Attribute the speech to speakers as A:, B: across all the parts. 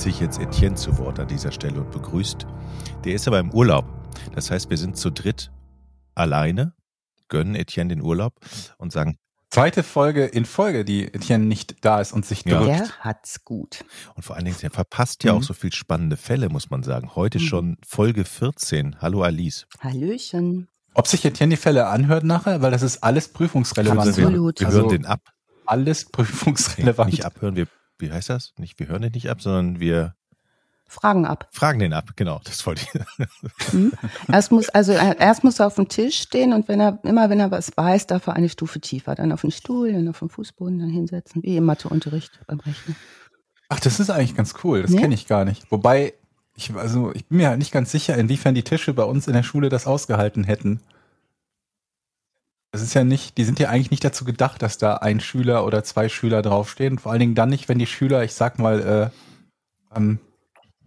A: Sich jetzt Etienne zu Wort an dieser Stelle und begrüßt. Der ist aber im Urlaub. Das heißt, wir sind zu dritt alleine, gönnen Etienne den Urlaub und sagen,
B: Zweite Folge in Folge, die Etienne nicht da ist und sich
A: Ja.
B: drückt.
C: Der hat's gut.
A: und vor allen Dingen, der verpasst ja
B: Mhm.
A: auch so viel spannende Fälle, muss man sagen. Heute
C: Mhm.
A: schon Folge 14. Hallo Alice.
C: Hallöchen.
B: Ob sich Etienne die Fälle anhört nachher, weil das ist alles prüfungsrelevant.
A: Also wir,
C: Absolut.
A: wir
B: Also-
A: hören den ab.
B: Alles
A: Nee,
B: prüfungsrelevant.
A: nicht abhören, wir, wie heißt das? Nicht, wir hören den nicht ab, sondern wir
C: Fragen ab.
A: fragen den ab. Genau, das wollte ich.
C: Hm? Erst muss, also er- erst muss er auf dem Tisch stehen und wenn er, immer wenn er was weiß, darf er eine Stufe tiefer. Dann auf den Stuhl, dann auf den Fußboden, dann hinsetzen, wie im Matheunterricht beim Rechnen.
B: Ach, das ist eigentlich ganz cool. Das
C: Ja.
B: kenne ich gar nicht. Wobei, ich, also, ich bin mir halt nicht ganz sicher, inwiefern die Tische bei uns in der Schule das ausgehalten hätten. Das ist ja nicht, die sind ja eigentlich nicht dazu gedacht, dass da ein Schüler oder zwei Schüler draufstehen. Vor allen Dingen dann nicht, wenn die Schüler, ich sag mal, äh, ähm,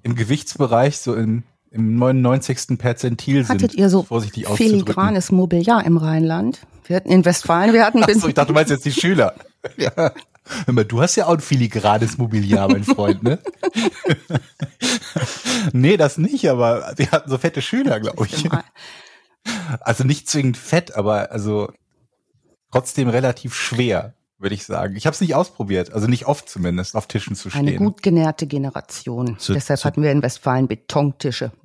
B: im Gewichtsbereich so im, im 99. Perzentil sind.
C: Hattet ihr so
B: vorsichtig
C: filigranes Mobiliar im Rheinland? Wir hatten in Westfalen, wir hatten
B: Ach so, ich dachte, du meinst jetzt die Schüler. Ja. Mal, du hast ja auch ein filigranes Mobiliar, mein Freund, ne? nee, das nicht, aber wir hatten so fette Schüler, glaube ich. Also nicht zwingend fett, aber also trotzdem relativ schwer, würde ich sagen. Ich habe es nicht ausprobiert, also nicht oft zumindest, auf Tischen zu stehen.
C: Eine gut genährte Generation.
A: Zu-
C: Deshalb
A: zu-
C: hatten wir in Westfalen Betontische.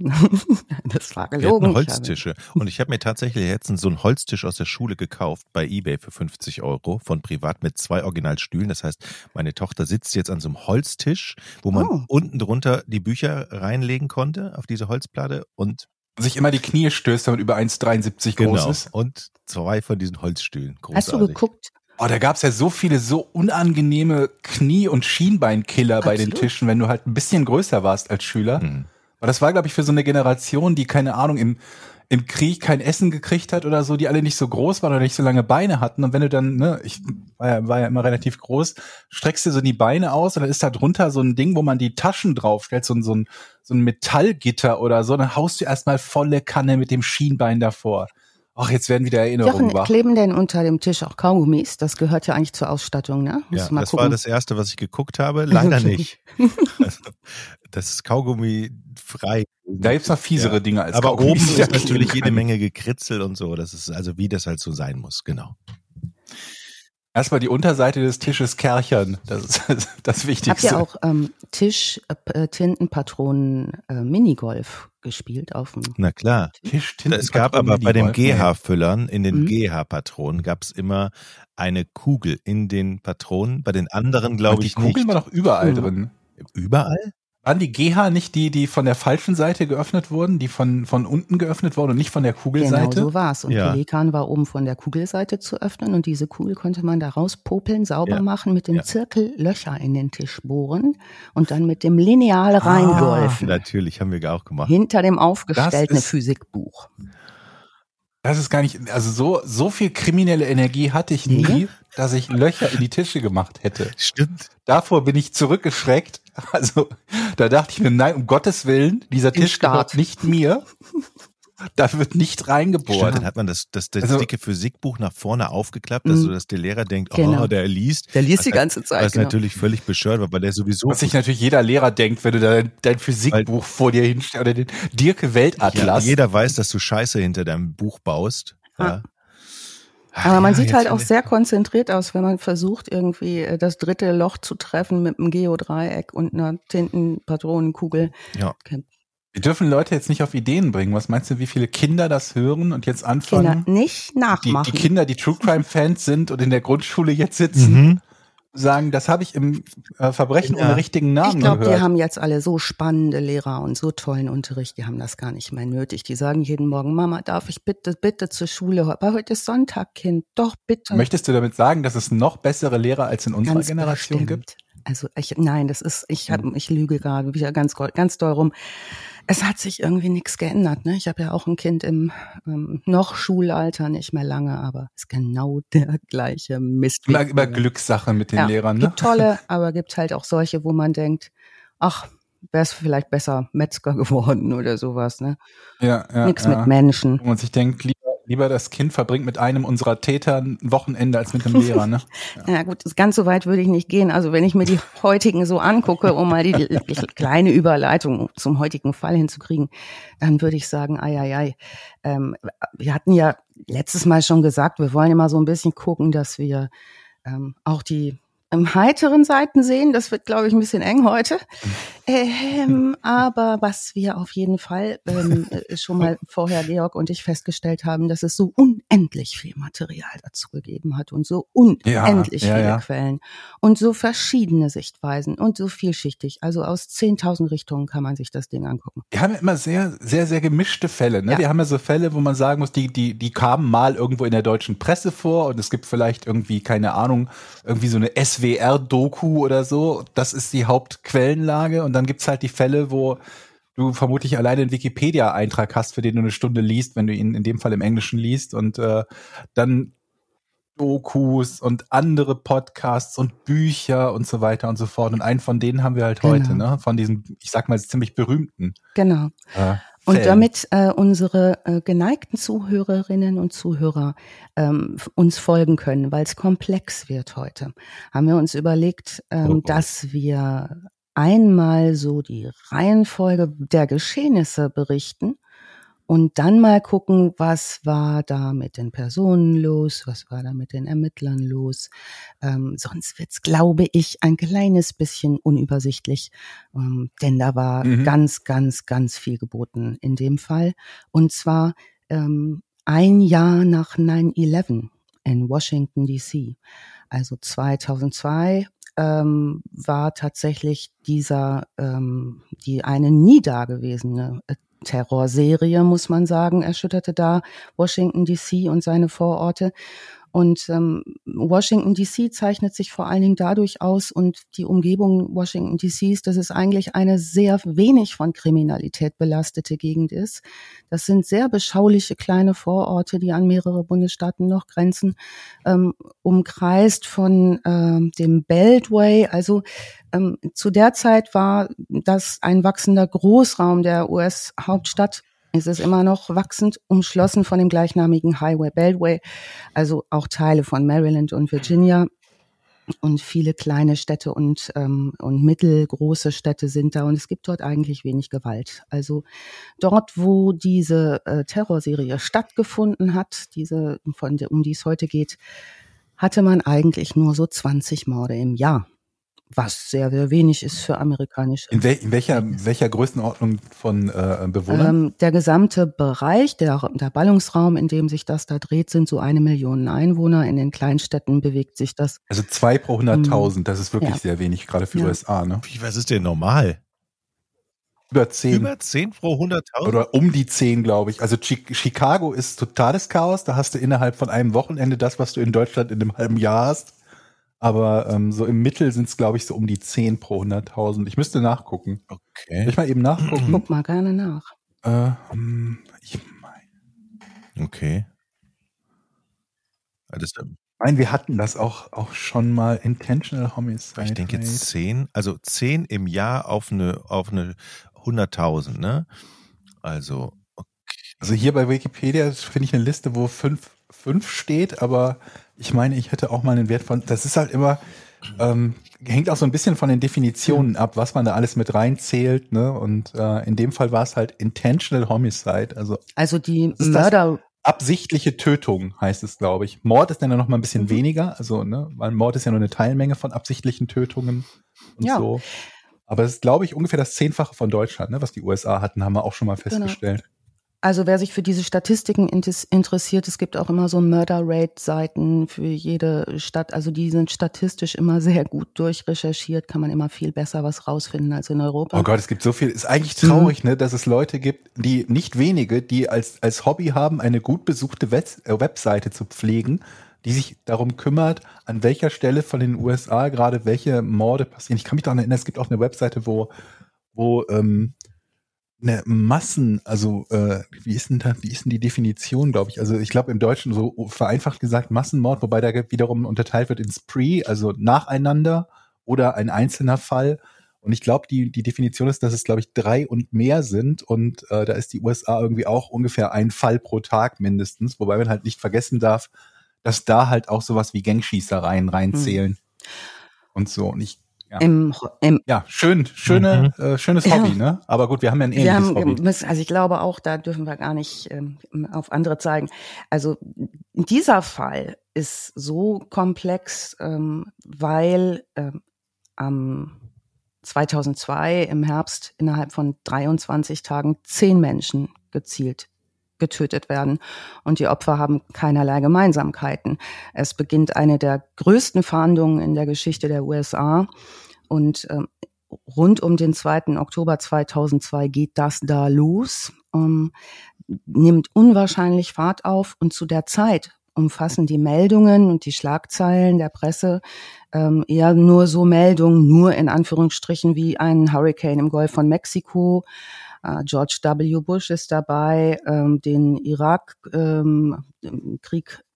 C: das war
A: Wir
C: gelogen.
A: Holztische. Und ich habe mir tatsächlich jetzt so einen Holztisch aus der Schule gekauft bei eBay für 50 Euro von privat mit zwei Originalstühlen. Das heißt, meine Tochter sitzt jetzt an so einem Holztisch, wo man
C: Oh.
A: unten drunter die Bücher reinlegen konnte auf diese Holzplatte und
B: sich immer die Knie stößt, man über 1,73 groß
A: genau
B: ist.
A: und zwei von diesen Holzstühlen. Großartig.
C: Hast du geguckt?
B: Oh, da gab's ja so viele so unangenehme Knie- und Schienbeinkiller bei den. Tischen, wenn du halt ein bisschen größer warst als Schüler.
A: Hm.
B: Aber das war, glaube ich, für so eine Generation, die, keine Ahnung, im, im Krieg kein Essen gekriegt hat oder so, die alle nicht so groß waren oder nicht so lange Beine hatten. Und wenn du dann, ne, ich war ja, war ja immer relativ groß, streckst dir so die Beine aus und dann ist da drunter so ein Ding, wo man die Taschen draufstellt, so ein, so ein, so ein Metallgitter oder so, dann haust du erstmal volle Kanne mit dem Schienbein davor. Ach, jetzt werden wieder Erinnerungen
C: Jochen,
B: wach.
C: kleben denn unter dem Tisch auch Kaugummis? Das gehört ja eigentlich zur Ausstattung, ne? Musst
A: Ja, das
C: gucken.
A: war das erste, was ich geguckt habe. Leider nicht. also, das ist Kaugummi frei.
B: Da gibt's noch fiesere
A: Ja.
B: Dinge als
A: Aber oben
B: Kaugummis, die da
A: ist natürlich jede
B: können.
A: Menge gekritzelt und so. Das ist also wie das halt so sein muss. Genau.
B: Erstmal die Unterseite des Tisches kerchern. Das ist das, das
C: Habt
B: Wichtigste.
C: ihr auch ähm, Tisch, äh, Tintenpatronen, äh, Minigolf gespielt auf dem
A: Na klar.
B: Tisch,
A: Es gab aber bei den GH-Füllern, in den
C: Mhm.
A: GH-Patronen, gab es immer eine Kugel in den Patronen. Bei den anderen glaube
B: die
A: ich
B: Kugel
A: nicht.
B: war doch überall
C: Mhm.
B: drin.
A: Überall?
B: Waren die GH nicht die, die von der falschen Seite geöffnet wurden, die von, von unten geöffnet wurden und nicht von der
C: Genau
B: Kugelseite?
C: so war's. Und
A: Ja.
C: Pelikan war oben von der Kugelseite zu öffnen und diese Kugel konnte man da rauspopeln, sauber
A: Ja.
C: machen, mit dem
A: Ja.
C: Zirkel Löcher in den Tisch bohren und dann mit dem Lineal
B: Ah.
C: reingolfen.
A: Natürlich, haben wir auch gemacht.
C: Hinter dem aufgestellten Physikbuch.
B: Das ist gar nicht, also so, so viel kriminelle Energie hatte ich nie, dass ich Löcher in die Tische gemacht hätte.
A: Stimmt.
B: Davor bin ich zurückgeschreckt. Also, da dachte ich mir, nein, um Gottes Willen, dieser
C: Im
B: Tisch
C: Start.
B: gehört nicht mir. Da wird nicht
A: Stimmt,
B: reingebohrt.
A: dann hat man das, das, das
B: Also-
A: dicke Physikbuch nach vorne aufgeklappt, dass,
C: Mhm.
A: so, dass der Lehrer denkt,
C: Genau.
A: oh, der liest.
C: Der liest
A: Was
C: die ganze Zeit.
A: Was
C: genau.
A: natürlich völlig bescheuert war, weil der sowieso
B: Was sich natürlich jeder Lehrer denkt, wenn du dein, dein Physikbuch vor dir hinstellst oder den Dirke
A: ja,
B: Weltatlas.
A: jeder weiß, dass du Scheiße hinter deinem Buch baust. Ja.
C: Aber man
A: Ja,
C: sieht halt auch sehr konzentriert aus, wenn man versucht, irgendwie äh, das dritte Loch zu treffen mit einem Geodreieck und einer Tintenpatronenkugel.
A: Ja.
B: Wir dürfen Leute jetzt nicht auf Ideen bringen. Was meinst du, wie viele Kinder das hören und jetzt
C: Kinder
B: anfangen?
C: nicht
B: Die,
C: nachmachen.
B: die Kinder, die True Crime Fans sind und in der Grundschule jetzt sitzen,
A: Mhm.
B: sagen, das habe ich im äh, Verbrechen
A: Ja.
B: ohne richtigen Namen
C: ich glaube, die haben jetzt alle so spannende Lehrer und so tollen Unterricht, die haben das gar nicht mehr nötig. Die sagen jeden Morgen, Mama, darf ich bitte, bitte zur Schule? Aber heute ist Sonntag, Kind. Doch, bitte.
B: Möchtest du damit sagen, dass es noch bessere Lehrer als in unserer
C: Ganz
B: Generation
C: bestimmt.
B: gibt?
C: Also ich, nein, das ist, ich hab,
B: Mhm.
C: ich lüge gerade wieder ganz, ganz doll rum. Es hat sich irgendwie nichts geändert. Ne? Ich habe ja auch ein Kind im ähm, noch Schulalter, nicht mehr lange, aber ist genau der gleiche Mist.
B: Immer, immer. Glückssache mit den
C: ja,
B: Lehrern, ne?
C: Gibt tolle, aber gibt halt auch solche, wo man denkt, ach, wäre es vielleicht besser Metzger geworden oder sowas. Ne?
B: Ja, ja,
C: Nix
B: ja.
C: mit Menschen.
B: Wo man sich denkt, lieber, das Kind verbringt mit einem unserer Täter ein Wochenende als mit einem Lehrer, ne?
C: Ja. ja gut, ganz so weit würde ich nicht gehen. Also wenn ich mir die heutigen so angucke, um mal die kleine Überleitung zum heutigen Fall hinzukriegen, dann würde ich sagen, ei, ei, ei. Ähm, wir hatten ja letztes Mal schon gesagt, wir wollen immer so ein bisschen gucken, dass wir ähm, auch die ähm, heiteren Seiten sehen. Das wird, glaube ich, ein bisschen eng heute. Ähm, aber was wir auf jeden Fall ähm, äh, schon mal vorher, Georg und ich, festgestellt haben, dass es so unendlich viel Material dazu gegeben hat und so unendlich ja, ja, viele ja. Quellen und so verschiedene Sichtweisen und so vielschichtig. Also aus 10.000 Richtungen kann man sich das Ding angucken.
B: Wir haben ja immer sehr, sehr, sehr gemischte Fälle. Ne? Wir haben ja so Fälle, wo man sagen muss, die, die, die kamen mal irgendwo in der deutschen Presse vor und es gibt vielleicht irgendwie, keine Ahnung, irgendwie so eine SWR-Doku oder so. Das ist die Hauptquellenlage und dann gibt's halt die Fälle, wo du vermutlich alleine einen Wikipedia-Eintrag hast, für den du eine Stunde liest, wenn du ihn in dem Fall im Englischen liest und äh, dann Dokus und andere Podcasts und Bücher und so weiter und so fort. Und einen von denen haben wir halt genau. heute, ne? Von diesen, ich sag mal, ziemlich berühmten.
C: Genau. Äh, und damit äh, unsere äh, geneigten Zuhörerinnen und Zuhörer ähm, uns folgen können, weil es komplex wird heute, haben wir uns überlegt, ähm, oh dass wir einmal so die Reihenfolge der Geschehnisse berichten und dann mal gucken, was war da mit den Personen los, was war da mit den Ermittlern los. Ähm, sonst wird's, glaube ich, ein kleines bisschen unübersichtlich, ähm, denn da war mhm. ganz, ganz, ganz viel geboten in dem Fall. Und zwar ähm, ein Jahr nach 9-11 in Washington, DC. Also 2002 ähm, war tatsächlich dieser, ähm, die eine nie dagewesene äh, Terrorserie, muss man sagen, erschütterte da Washington DC und seine Vororte. Und ähm, Washington DC zeichnet sich vor allen Dingen dadurch aus und die Umgebung Washington DCs, dass es eigentlich eine sehr wenig von Kriminalität belastete Gegend ist. Das sind sehr beschauliche kleine Vororte, die an mehrere Bundesstaaten noch grenzen, ähm, umkreist von ähm, dem Beltway. Also ähm, zu der Zeit war das ein wachsender Großraum der US-Hauptstadt ist es immer noch wachsend, umschlossen von dem gleichnamigen Highway Beltway, also auch Teile von Maryland und Virginia. Und viele kleine Städte und, ähm, und mittelgroße Städte sind da und es gibt dort eigentlich wenig Gewalt. Also dort, wo diese äh, Terrorserie stattgefunden hat, diese, von der, um die es heute geht, hatte man eigentlich nur so 20 Morde im Jahr was sehr, sehr wenig ist für amerikanische.
B: In, wel in welcher, welcher Größenordnung von äh, Bewohnern? Ähm,
C: der gesamte Bereich, der, der Ballungsraum, in dem sich das da dreht, sind so eine Million Einwohner. In den Kleinstädten bewegt sich das.
B: Also zwei pro hunderttausend, das ist wirklich ja. sehr wenig, gerade für ja. USA. Ne?
A: Wie, was ist denn normal?
B: Über zehn.
A: Über zehn pro hunderttausend?
B: Oder um die zehn, glaube ich. Also Chicago ist totales Chaos. Da hast du innerhalb von einem Wochenende das, was du in Deutschland in einem halben Jahr hast. Aber ähm, so im Mittel sind es, glaube ich, so um die 10 pro 100.000. Ich müsste nachgucken.
A: Okay.
B: Soll ich mal eben nachgucken?
C: Guck mal gerne nach.
B: Äh, hm, ich
A: meine. Okay.
B: Das, ähm, ich meine, wir hatten das auch, auch schon mal Intentional Homicide.
A: Ich denke jetzt 10, also 10 im Jahr auf eine, auf eine 100.000, ne? Also, okay.
B: Also hier bei Wikipedia finde ich eine Liste, wo 5 fünf steht, aber ich meine, ich hätte auch mal einen Wert von, das ist halt immer, ähm, hängt auch so ein bisschen von den Definitionen ab, was man da alles mit reinzählt, ne? Und äh, in dem Fall war es halt intentional homicide, also
C: also die Mörder
B: absichtliche Tötung heißt es, glaube ich. Mord ist dann ja noch mal ein bisschen mhm. weniger, also ne, weil Mord ist ja nur eine Teilmenge von absichtlichen Tötungen und ja. so. Aber es ist, glaube ich, ungefähr das Zehnfache von Deutschland, ne, was die USA hatten, haben wir auch schon mal genau. festgestellt. Genau.
C: Also wer sich für diese Statistiken interessiert, es gibt auch immer so Murder-Rate-Seiten für jede Stadt. Also die sind statistisch immer sehr gut durchrecherchiert, kann man immer viel besser was rausfinden als in Europa.
B: Oh Gott, es gibt so viel. Ist eigentlich traurig, mhm. ne, dass es Leute gibt, die nicht wenige, die als, als Hobby haben, eine gut besuchte Web äh, Webseite zu pflegen, die sich darum kümmert, an welcher Stelle von den USA gerade welche Morde passieren. Ich kann mich daran erinnern, es gibt auch eine Webseite, wo, wo ähm, eine Massen, also äh, wie ist denn da, wie ist denn die Definition, glaube ich? Also ich glaube im Deutschen so vereinfacht gesagt Massenmord, wobei da wiederum unterteilt wird in Spree, also nacheinander oder ein einzelner Fall Und ich glaube, die, die Definition ist, dass es, glaube ich, drei und mehr sind. Und äh, da ist die USA irgendwie auch ungefähr ein Fall pro Tag mindestens. Wobei man halt nicht vergessen darf, dass da halt auch sowas wie Gangschießereien reinzählen. Mhm. Und so. Und ich ja. Im, im ja, schön, schöne, mhm. äh, schönes Hobby, ne? Aber gut, wir haben ja ein ähnliches haben, Hobby.
C: Müssen, also ich glaube auch, da dürfen wir gar nicht ähm, auf andere zeigen. Also dieser Fall ist so komplex, ähm, weil ähm, am 2002 im Herbst innerhalb von 23 Tagen zehn Menschen gezielt getötet werden. Und die Opfer haben keinerlei Gemeinsamkeiten. Es beginnt eine der größten Fahndungen in der Geschichte der USA. Und ähm, rund um den 2. Oktober 2002 geht das da los, ähm, nimmt unwahrscheinlich Fahrt auf. Und zu der Zeit umfassen die Meldungen und die Schlagzeilen der Presse ähm, eher nur so Meldungen, nur in Anführungsstrichen wie ein Hurricane im Golf von Mexiko, George W. Bush ist dabei, ähm, den Irakkrieg ähm,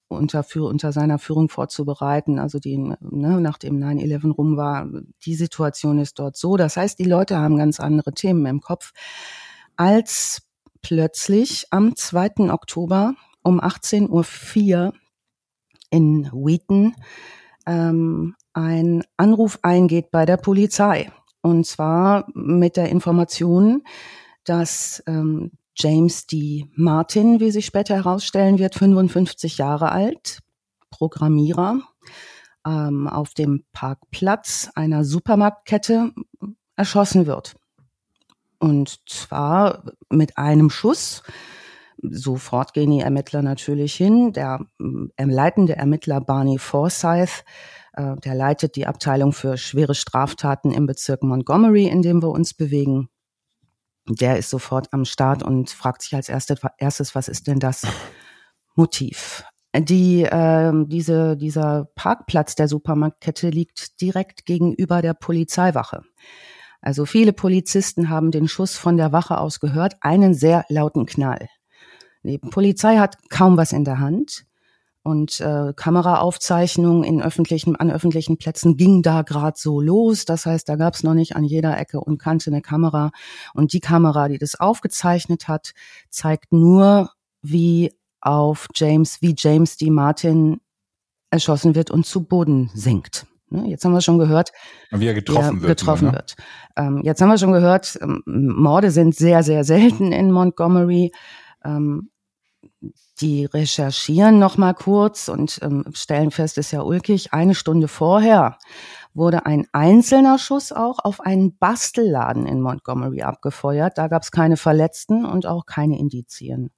C: unter, unter seiner Führung vorzubereiten, also den, ne, nachdem 9-11 rum war, die Situation ist dort so. Das heißt, die Leute haben ganz andere Themen im Kopf, als plötzlich am 2. Oktober um 18.04 Uhr in Wheaton ähm, ein Anruf eingeht bei der Polizei. Und zwar mit der Information, dass ähm, James D. Martin, wie sich später herausstellen wird, 55 Jahre alt, Programmierer, ähm, auf dem Parkplatz einer Supermarktkette erschossen wird. Und zwar mit einem Schuss. Sofort gehen die Ermittler natürlich hin. Der äh, leitende Ermittler Barney Forsyth, äh, der leitet die Abteilung für schwere Straftaten im Bezirk Montgomery, in dem wir uns bewegen der ist sofort am Start und fragt sich als erstes, was ist denn das Motiv? Die, äh, diese, dieser Parkplatz der Supermarktkette liegt direkt gegenüber der Polizeiwache. Also viele Polizisten haben den Schuss von der Wache aus gehört, einen sehr lauten Knall. Die Polizei hat kaum was in der Hand und äh, Kameraaufzeichnungen in öffentlichen, an öffentlichen Plätzen ging da gerade so los. Das heißt, da gab es noch nicht an jeder Ecke und Kante eine Kamera. Und die Kamera, die das aufgezeichnet hat, zeigt nur, wie auf James, wie James D. Martin erschossen wird und zu Boden sinkt. Ne, jetzt haben wir schon gehört,
B: wie er getroffen
C: wird. Getroffen ne? wird. Ähm, jetzt haben wir schon gehört, ähm, Morde sind sehr, sehr selten in Montgomery. Ähm, die recherchieren noch mal kurz und ähm, stellen fest, ist ja ulkig. Eine Stunde vorher wurde ein einzelner Schuss auch auf einen Bastelladen in Montgomery abgefeuert. Da gab es keine Verletzten und auch keine Indizien.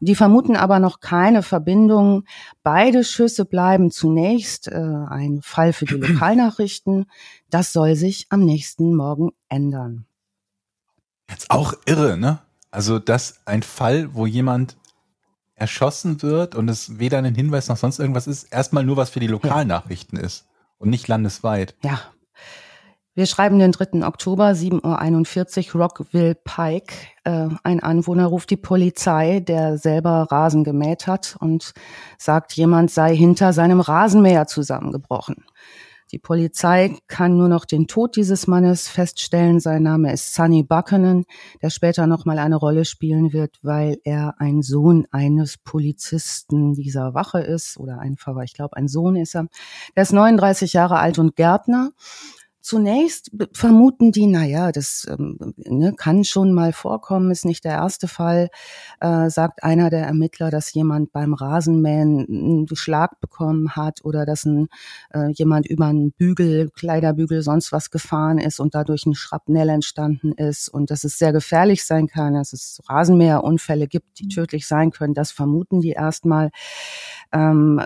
C: Die vermuten aber noch keine Verbindung. Beide Schüsse bleiben zunächst äh, ein Fall für die Lokalnachrichten. Das soll sich am nächsten Morgen ändern.
B: Jetzt auch irre, ne? Also, dass ein Fall, wo jemand erschossen wird und es weder ein Hinweis noch sonst irgendwas ist, erstmal nur was für die Lokalnachrichten ja. ist und nicht landesweit.
C: Ja. Wir schreiben den 3. Oktober, 7.41 Uhr, Rockville Pike. Äh, ein Anwohner ruft die Polizei, der selber Rasen gemäht hat und sagt, jemand sei hinter seinem Rasenmäher zusammengebrochen. Die Polizei kann nur noch den Tod dieses Mannes feststellen. Sein Name ist Sonny Buchanan, der später nochmal eine Rolle spielen wird, weil er ein Sohn eines Polizisten dieser Wache ist oder einfach, ich glaube, ein Sohn ist er. Der ist 39 Jahre alt und Gärtner Zunächst vermuten die, na ja, das ähm, ne, kann schon mal vorkommen, ist nicht der erste Fall, äh, sagt einer der Ermittler, dass jemand beim Rasenmähen einen Schlag bekommen hat oder dass ein, äh, jemand über einen Bügel, Kleiderbügel, sonst was gefahren ist und dadurch ein Schrapnell entstanden ist und dass es sehr gefährlich sein kann, dass es Rasenmäherunfälle gibt, die mhm. tödlich sein können. Das vermuten die erstmal. Ähm,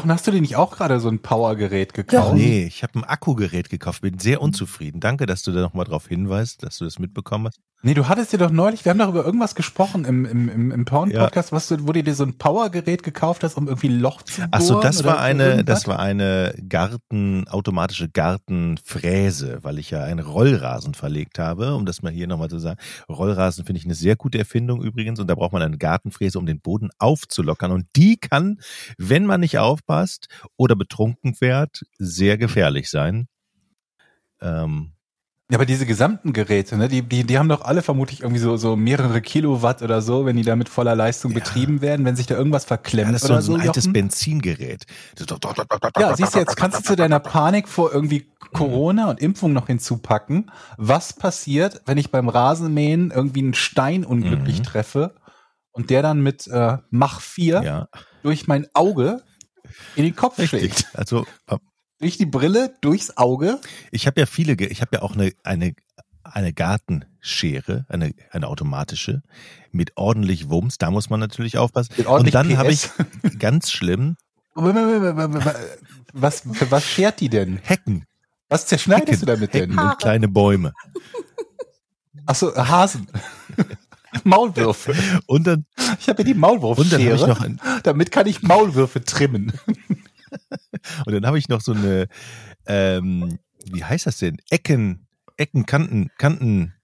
B: doch, hast du dir nicht auch gerade so ein Powergerät gekauft? Ja.
A: Nee, ich habe ein Akkugerät gekauft, bin sehr unzufrieden. Danke, dass du da nochmal drauf hinweist, dass du das mitbekommen hast.
B: Nee, du hattest dir doch neulich, wir haben darüber irgendwas gesprochen im, im, im, im Porn-Podcast, ja. was du, wo du dir so ein Powergerät gekauft hast, um irgendwie ein Loch zu bohren.
A: Ach so, das war eine, irgendwas? das war eine Garten, automatische Gartenfräse, weil ich ja einen Rollrasen verlegt habe, um das mal hier nochmal zu sagen. Rollrasen finde ich eine sehr gute Erfindung übrigens und da braucht man eine Gartenfräse, um den Boden aufzulockern und die kann, wenn man nicht aufpasst oder betrunken fährt, sehr gefährlich sein. Ähm,
B: Ja, aber diese gesamten Geräte, ne, die, die, die haben doch alle vermutlich irgendwie so, so mehrere Kilowatt oder so, wenn die da mit voller Leistung ja. betrieben werden, wenn sich da irgendwas verklemmt ja,
A: das
B: ist
A: oder
B: so.
A: ein altes Jochen. Benzingerät.
B: Ja, siehst du, jetzt kannst du zu deiner Panik vor irgendwie Corona und Impfung noch hinzupacken. Was passiert, wenn ich beim Rasenmähen irgendwie einen Stein unglücklich mhm. treffe und der dann mit äh, Mach 4 ja. durch mein Auge in den Kopf Richtig. schlägt?
A: Also
B: durch die Brille, durchs Auge.
A: Ich habe ja viele, ich habe ja auch eine, eine, eine Gartenschere, eine, eine automatische, mit ordentlich Wumms, da muss man natürlich aufpassen. Und dann habe ich ganz schlimm.
B: Was, für was schert die denn?
A: Hecken.
B: Was zerschneidest Hecken, du damit denn?
A: Hecken und kleine Bäume.
B: Achso, Hasen. Maulwürfe.
A: Und dann.
B: Ich habe ja die Maulwurfschere. damit kann ich Maulwürfe trimmen.
A: Und dann habe ich noch so eine, ähm, wie heißt das denn? Ecken, Ecken, Kanten, Kanten,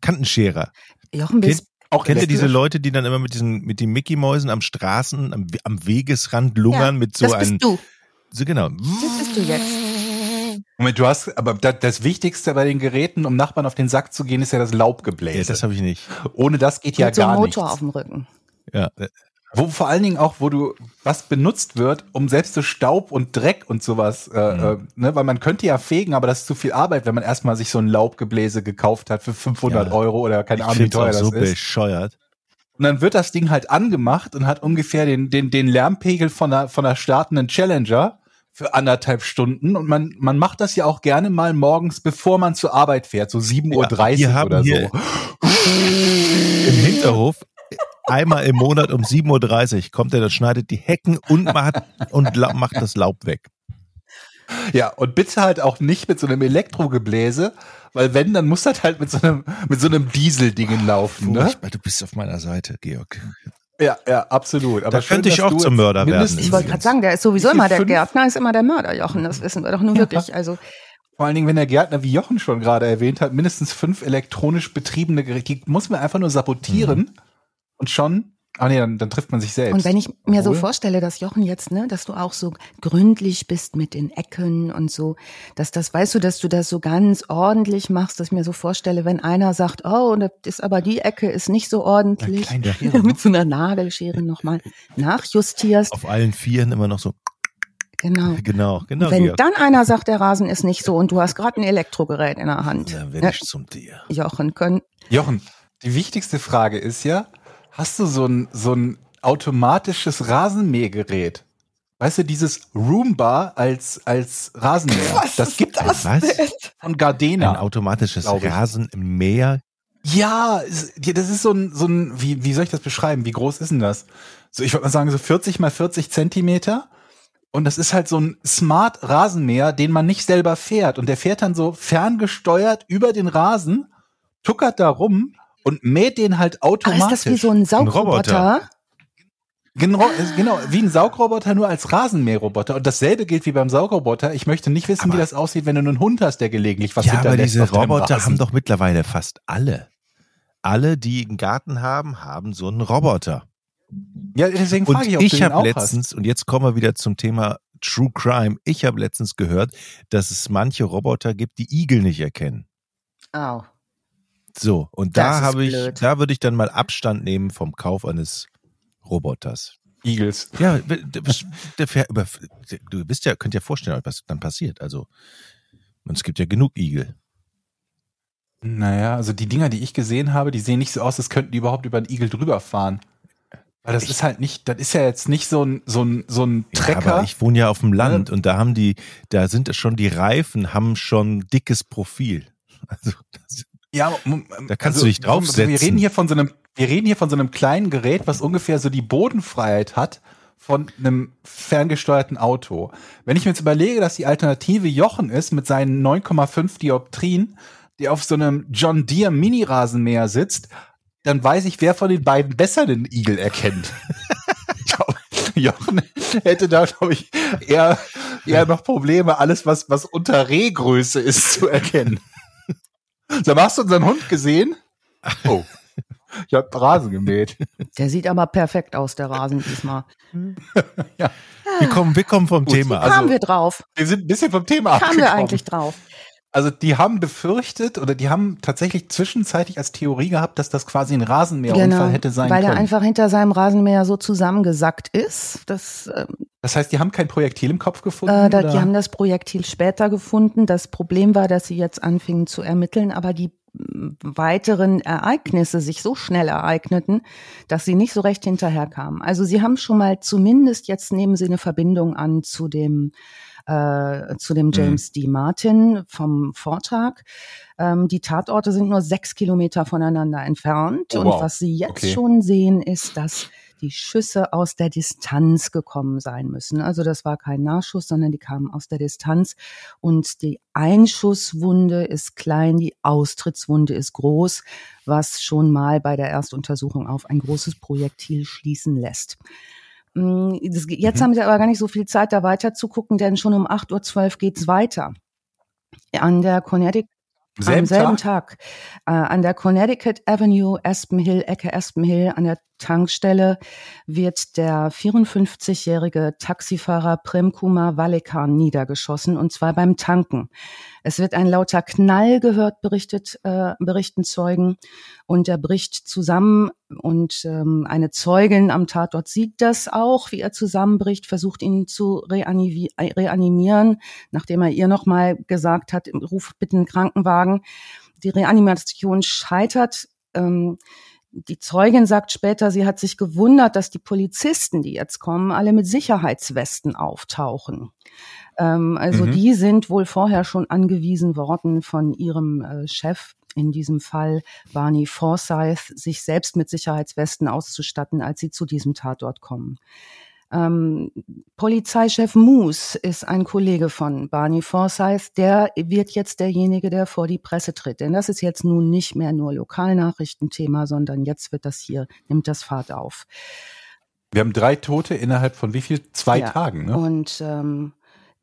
A: Kantenscherer.
C: Jochen, Kennt,
A: auch kennt ihr diese Leute, die dann immer mit diesen, mit den Mickey-Mäusen am Straßen, am, am Wegesrand lungern ja, mit so einem. Das bist du. So genau.
C: Das bist du jetzt.
B: Moment, du hast, aber das Wichtigste bei den Geräten, um Nachbarn auf den Sack zu gehen, ist ja das Laubgebläse. Ja,
A: das habe ich nicht.
B: Ohne das geht ja
C: so
B: gar
C: nichts.
B: Motor
C: auf dem Rücken.
A: Ja,
B: wo vor allen Dingen auch, wo du was benutzt wird, um selbst so Staub und Dreck und sowas, äh, mhm. äh, ne, weil man könnte ja fegen, aber das ist zu viel Arbeit, wenn man erstmal sich so ein Laubgebläse gekauft hat für 500 ja. Euro oder keine Ahnung, wie teuer das so ist.
A: bescheuert.
B: Und dann wird das Ding halt angemacht und hat ungefähr den, den, den Lärmpegel von der, von der startenden Challenger für anderthalb Stunden und man, man macht das ja auch gerne mal morgens, bevor man zur Arbeit fährt, so 7.30
A: ja,
B: Uhr oder so.
A: Im Hinterhof einmal im Monat um 7.30 Uhr kommt er, dann schneidet die Hecken und macht, und macht das Laub weg.
B: Ja, und bitte halt auch nicht mit so einem Elektrogebläse, weil wenn, dann muss das halt mit so einem, mit so einem Dieseldingen laufen, ne?
A: Du bist auf meiner Seite, Georg.
B: Ja, ja, absolut.
A: Aber da schön, könnte ich auch zum Mörder werden.
C: Ich wollte gerade sagen, der ist sowieso immer der Gärtner, ist immer der Mörder, Jochen. Das wissen wir doch nur ja. wirklich. Also
B: vor allen Dingen, wenn der Gärtner, wie Jochen schon gerade erwähnt hat, mindestens fünf elektronisch betriebene Geräte, die muss man einfach nur sabotieren. Mhm und schon Ah nee, dann, dann trifft man sich selbst.
C: Und wenn ich mir so vorstelle, dass Jochen jetzt, ne, dass du auch so gründlich bist mit den Ecken und so, dass das, weißt du, dass du das so ganz ordentlich machst, dass ich mir so vorstelle, wenn einer sagt, oh, das ist aber die Ecke ist nicht so ordentlich, Schere, mit so einer Nagelschere nochmal nachjustierst.
A: Auf allen Vieren immer noch so.
C: Genau.
A: Genau, genau.
C: Wenn Georg. dann einer sagt, der Rasen ist nicht so und du hast gerade ein Elektrogerät in der Hand.
A: Dann werde ich zum Tier.
C: Jochen können.
B: Jochen, die wichtigste Frage ist ja, Hast du so ein, so ein automatisches Rasenmähgerät? Weißt du, dieses Roomba als, als Rasenmäher.
C: Was das gibt das
A: was?
B: von Gardena.
A: Ein automatisches Rasenmäher.
B: Ja, das ist so ein, so ein, wie, wie soll ich das beschreiben? Wie groß ist denn das? So, ich würde mal sagen, so 40 mal 40 Zentimeter. Und das ist halt so ein Smart Rasenmäher, den man nicht selber fährt. Und der fährt dann so ferngesteuert über den Rasen, tuckert da rum und mäht den halt automatisch. Ah, ist
C: das wie so ein Saugroboter?
B: Genau, genau, wie ein Saugroboter, nur als Rasenmäherroboter. Und dasselbe gilt wie beim Saugroboter. Ich möchte nicht wissen, aber wie das aussieht, wenn du einen Hund hast, der gelegentlich was
A: ja, hinterlässt. Ja, aber diese Roboter haben doch mittlerweile fast alle. Alle, die einen Garten haben, haben so einen Roboter.
B: Ja, deswegen frage ich, ob
A: ich
B: du
A: habe letztens, hast. und jetzt kommen wir wieder zum Thema True Crime. Ich habe letztens gehört, dass es manche Roboter gibt, die Igel nicht erkennen.
C: Oh.
A: So, und da habe ich, da würde ich dann mal Abstand nehmen vom Kauf eines Roboters.
B: Eagles.
A: Ja, du bist ja, könnt ja vorstellen, was dann passiert. Also, es gibt ja genug Igel.
B: Naja, also die Dinger, die ich gesehen habe, die sehen nicht so aus, als könnten die überhaupt über einen Igel drüber fahren. Weil das ich, ist halt nicht, das ist ja jetzt nicht so ein, so ein, so ein Trecker. Ja, aber
A: ich wohne ja auf dem Land ja. und da haben die, da sind schon die Reifen, haben schon dickes Profil. Also, das,
B: ja,
A: da kannst also, du dich draufsetzen.
B: Wir reden hier von so einem, wir reden hier von so einem kleinen Gerät, was ungefähr so die Bodenfreiheit hat von einem ferngesteuerten Auto. Wenn ich mir jetzt überlege, dass die Alternative Jochen ist mit seinen 9,5 Dioptrien, die auf so einem John Deere Mini-Rasenmäher sitzt, dann weiß ich, wer von den beiden besser den Igel erkennt. Jochen hätte da, glaube ich, eher, eher noch Probleme, alles, was, was unter Rehgröße ist, zu erkennen. Sag hast du unseren Hund gesehen? Oh. Ich habe Rasen gemäht.
C: Der sieht aber perfekt aus, der Rasen diesmal.
A: ja. Wir kommen, wir kommen vom Gut, Thema.
C: Wie kamen also, wir drauf?
B: Wir sind ein bisschen vom Thema
C: Kamen wir eigentlich drauf?
B: Also die haben befürchtet oder die haben tatsächlich zwischenzeitlich als Theorie gehabt, dass das quasi ein Rasenmäherunfall genau, hätte sein
C: weil
B: können.
C: Weil er einfach hinter seinem Rasenmäher so zusammengesackt ist. Das,
B: ähm, das heißt, die haben kein Projektil im Kopf gefunden?
C: Äh, da, die haben das Projektil später gefunden. Das Problem war, dass sie jetzt anfingen zu ermitteln, aber die weiteren Ereignisse sich so schnell ereigneten, dass sie nicht so recht hinterherkamen. Also sie haben schon mal zumindest jetzt nehmen sie eine Verbindung an zu dem äh, zu dem mhm. James mhm. D. Martin vom Vortag. Ähm, die Tatorte sind nur sechs Kilometer voneinander entfernt. Oh, wow. Und was Sie jetzt okay. schon sehen, ist, dass die Schüsse aus der Distanz gekommen sein müssen. Also das war kein Nachschuss, sondern die kamen aus der Distanz. Und die Einschusswunde ist klein, die Austrittswunde ist groß, was schon mal bei der Erstuntersuchung auf ein großes Projektil schließen lässt. Mm, jetzt mhm. haben sie aber gar nicht so viel Zeit, da weiter zu gucken, denn schon um 8.12 Uhr geht's weiter. An der Connecticut Selben am selben Tag, Tag äh, an der Connecticut Avenue, Aspen Hill, Ecke Aspen Hill, an der Tankstelle wird der 54-jährige Taxifahrer Prem Kumar niedergeschossen und zwar beim Tanken. Es wird ein lauter Knall gehört, berichtet, äh, berichten Zeugen und er bricht zusammen und ähm, eine Zeugin am Tatort sieht das auch, wie er zusammenbricht, versucht ihn zu reanimieren, nachdem er ihr nochmal gesagt hat, ruf bitte einen Krankenwagen. Die Reanimation scheitert. Ähm, die Zeugin sagt später, sie hat sich gewundert, dass die Polizisten, die jetzt kommen, alle mit Sicherheitswesten auftauchen. Ähm, also mhm. die sind wohl vorher schon angewiesen worden von ihrem äh, Chef, in diesem Fall Barney Forsyth, sich selbst mit Sicherheitswesten auszustatten, als sie zu diesem Tatort kommen. Ähm, Polizeichef Moose ist ein Kollege von Barney Forsyth. Der wird jetzt derjenige, der vor die Presse tritt. Denn das ist jetzt nun nicht mehr nur Lokalnachrichtenthema, sondern jetzt wird das hier, nimmt das Fahrt auf.
B: Wir haben drei Tote innerhalb von wie viel? Zwei ja, Tagen, ne?
C: Und ähm,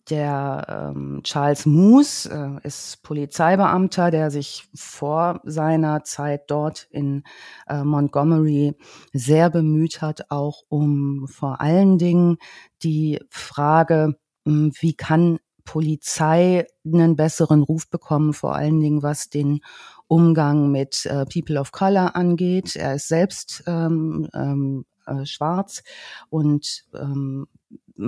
C: der ähm, Charles Moose äh, ist Polizeibeamter, der sich vor seiner Zeit dort in äh, Montgomery sehr bemüht hat, auch um vor allen Dingen die Frage, äh, wie kann Polizei einen besseren Ruf bekommen, vor allen Dingen was den Umgang mit äh, People of Color angeht. Er ist selbst ähm, ähm, äh, schwarz und ähm,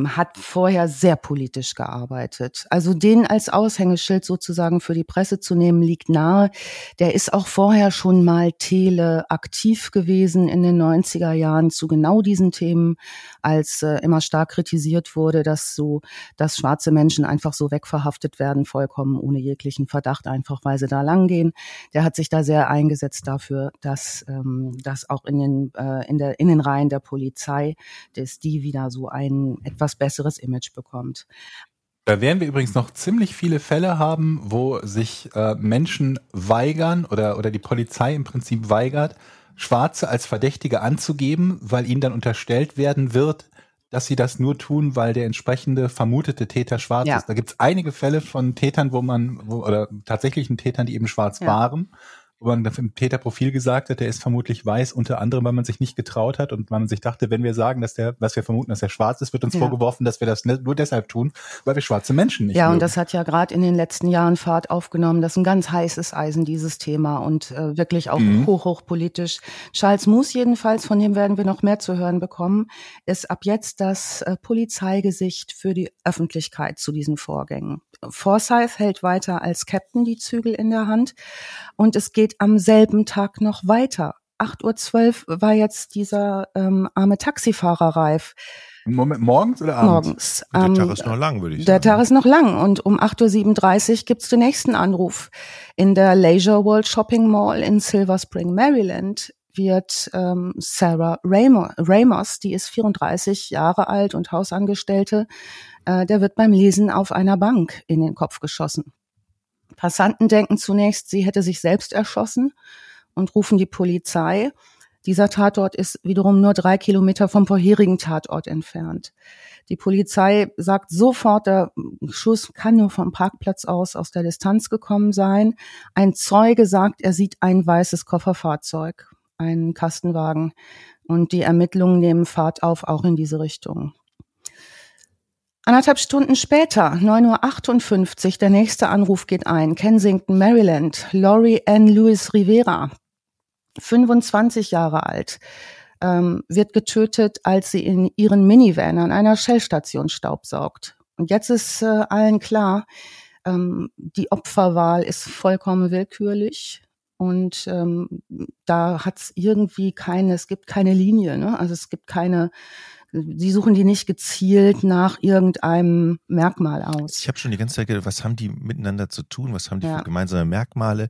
C: hat vorher sehr politisch gearbeitet. Also den als Aushängeschild sozusagen für die Presse zu nehmen, liegt nahe. Der ist auch vorher schon mal tele aktiv gewesen in den 90er Jahren zu genau diesen Themen, als äh, immer stark kritisiert wurde, dass so, dass schwarze Menschen einfach so wegverhaftet werden, vollkommen ohne jeglichen Verdacht, einfach weil sie da langgehen. Der hat sich da sehr eingesetzt dafür, dass, ähm, dass auch in den, äh, in der, in den Reihen der Polizei, dass die wieder so ein etwas besseres Image bekommt.
B: Da werden wir übrigens noch ziemlich viele Fälle haben, wo sich äh, Menschen weigern oder, oder die Polizei im Prinzip weigert, Schwarze als Verdächtige anzugeben, weil ihnen dann unterstellt werden wird, dass sie das nur tun, weil der entsprechende vermutete Täter schwarz ja. ist. Da gibt es einige Fälle von Tätern, wo man, wo, oder tatsächlichen Tätern, die eben schwarz ja. waren wo man im Täterprofil gesagt hat, der ist vermutlich weiß, unter anderem, weil man sich nicht getraut hat und weil man sich dachte, wenn wir sagen, dass der, was wir vermuten, dass er schwarz ist, wird uns ja. vorgeworfen, dass wir das nur deshalb tun, weil wir schwarze Menschen nicht
C: Ja,
B: mögen.
C: und das hat ja gerade in den letzten Jahren Fahrt aufgenommen. Das ist ein ganz heißes Eisen, dieses Thema und äh, wirklich auch mhm. hoch, hochpolitisch. Charles Moose jedenfalls, von dem werden wir noch mehr zu hören bekommen, ist ab jetzt das äh, Polizeigesicht für die Öffentlichkeit zu diesen Vorgängen. Forsyth hält weiter als Captain die Zügel in der Hand und es geht am selben Tag noch weiter. 8.12 Uhr war jetzt dieser ähm, arme Taxifahrer reif.
B: Moment, morgens oder abends? Morgens.
A: Der Tag ist noch lang, würde ich
C: der
A: sagen.
C: Der Tag ist noch lang und um 8.37 Uhr gibt's den nächsten Anruf. In der Leisure World Shopping Mall in Silver Spring, Maryland wird ähm, Sarah Ramos, die ist 34 Jahre alt und Hausangestellte, äh, der wird beim Lesen auf einer Bank in den Kopf geschossen. Passanten denken zunächst, sie hätte sich selbst erschossen und rufen die Polizei. Dieser Tatort ist wiederum nur drei Kilometer vom vorherigen Tatort entfernt. Die Polizei sagt sofort, der Schuss kann nur vom Parkplatz aus aus der Distanz gekommen sein. Ein Zeuge sagt, er sieht ein weißes Kofferfahrzeug, einen Kastenwagen. Und die Ermittlungen nehmen Fahrt auf, auch in diese Richtung. Anderthalb Stunden später, 9.58 Uhr, der nächste Anruf geht ein. Kensington, Maryland. Laurie Ann Lewis Rivera, 25 Jahre alt, ähm, wird getötet, als sie in ihren Minivan an einer Shell-Station staubsaugt. Und jetzt ist äh, allen klar, ähm, die Opferwahl ist vollkommen willkürlich. Und ähm, da hat es irgendwie keine, es gibt keine Linie, ne? Also es gibt keine Sie suchen die nicht gezielt nach irgendeinem Merkmal aus.
A: Ich habe schon die ganze Zeit gedacht, was haben die miteinander zu tun? Was haben die ja. für gemeinsame Merkmale?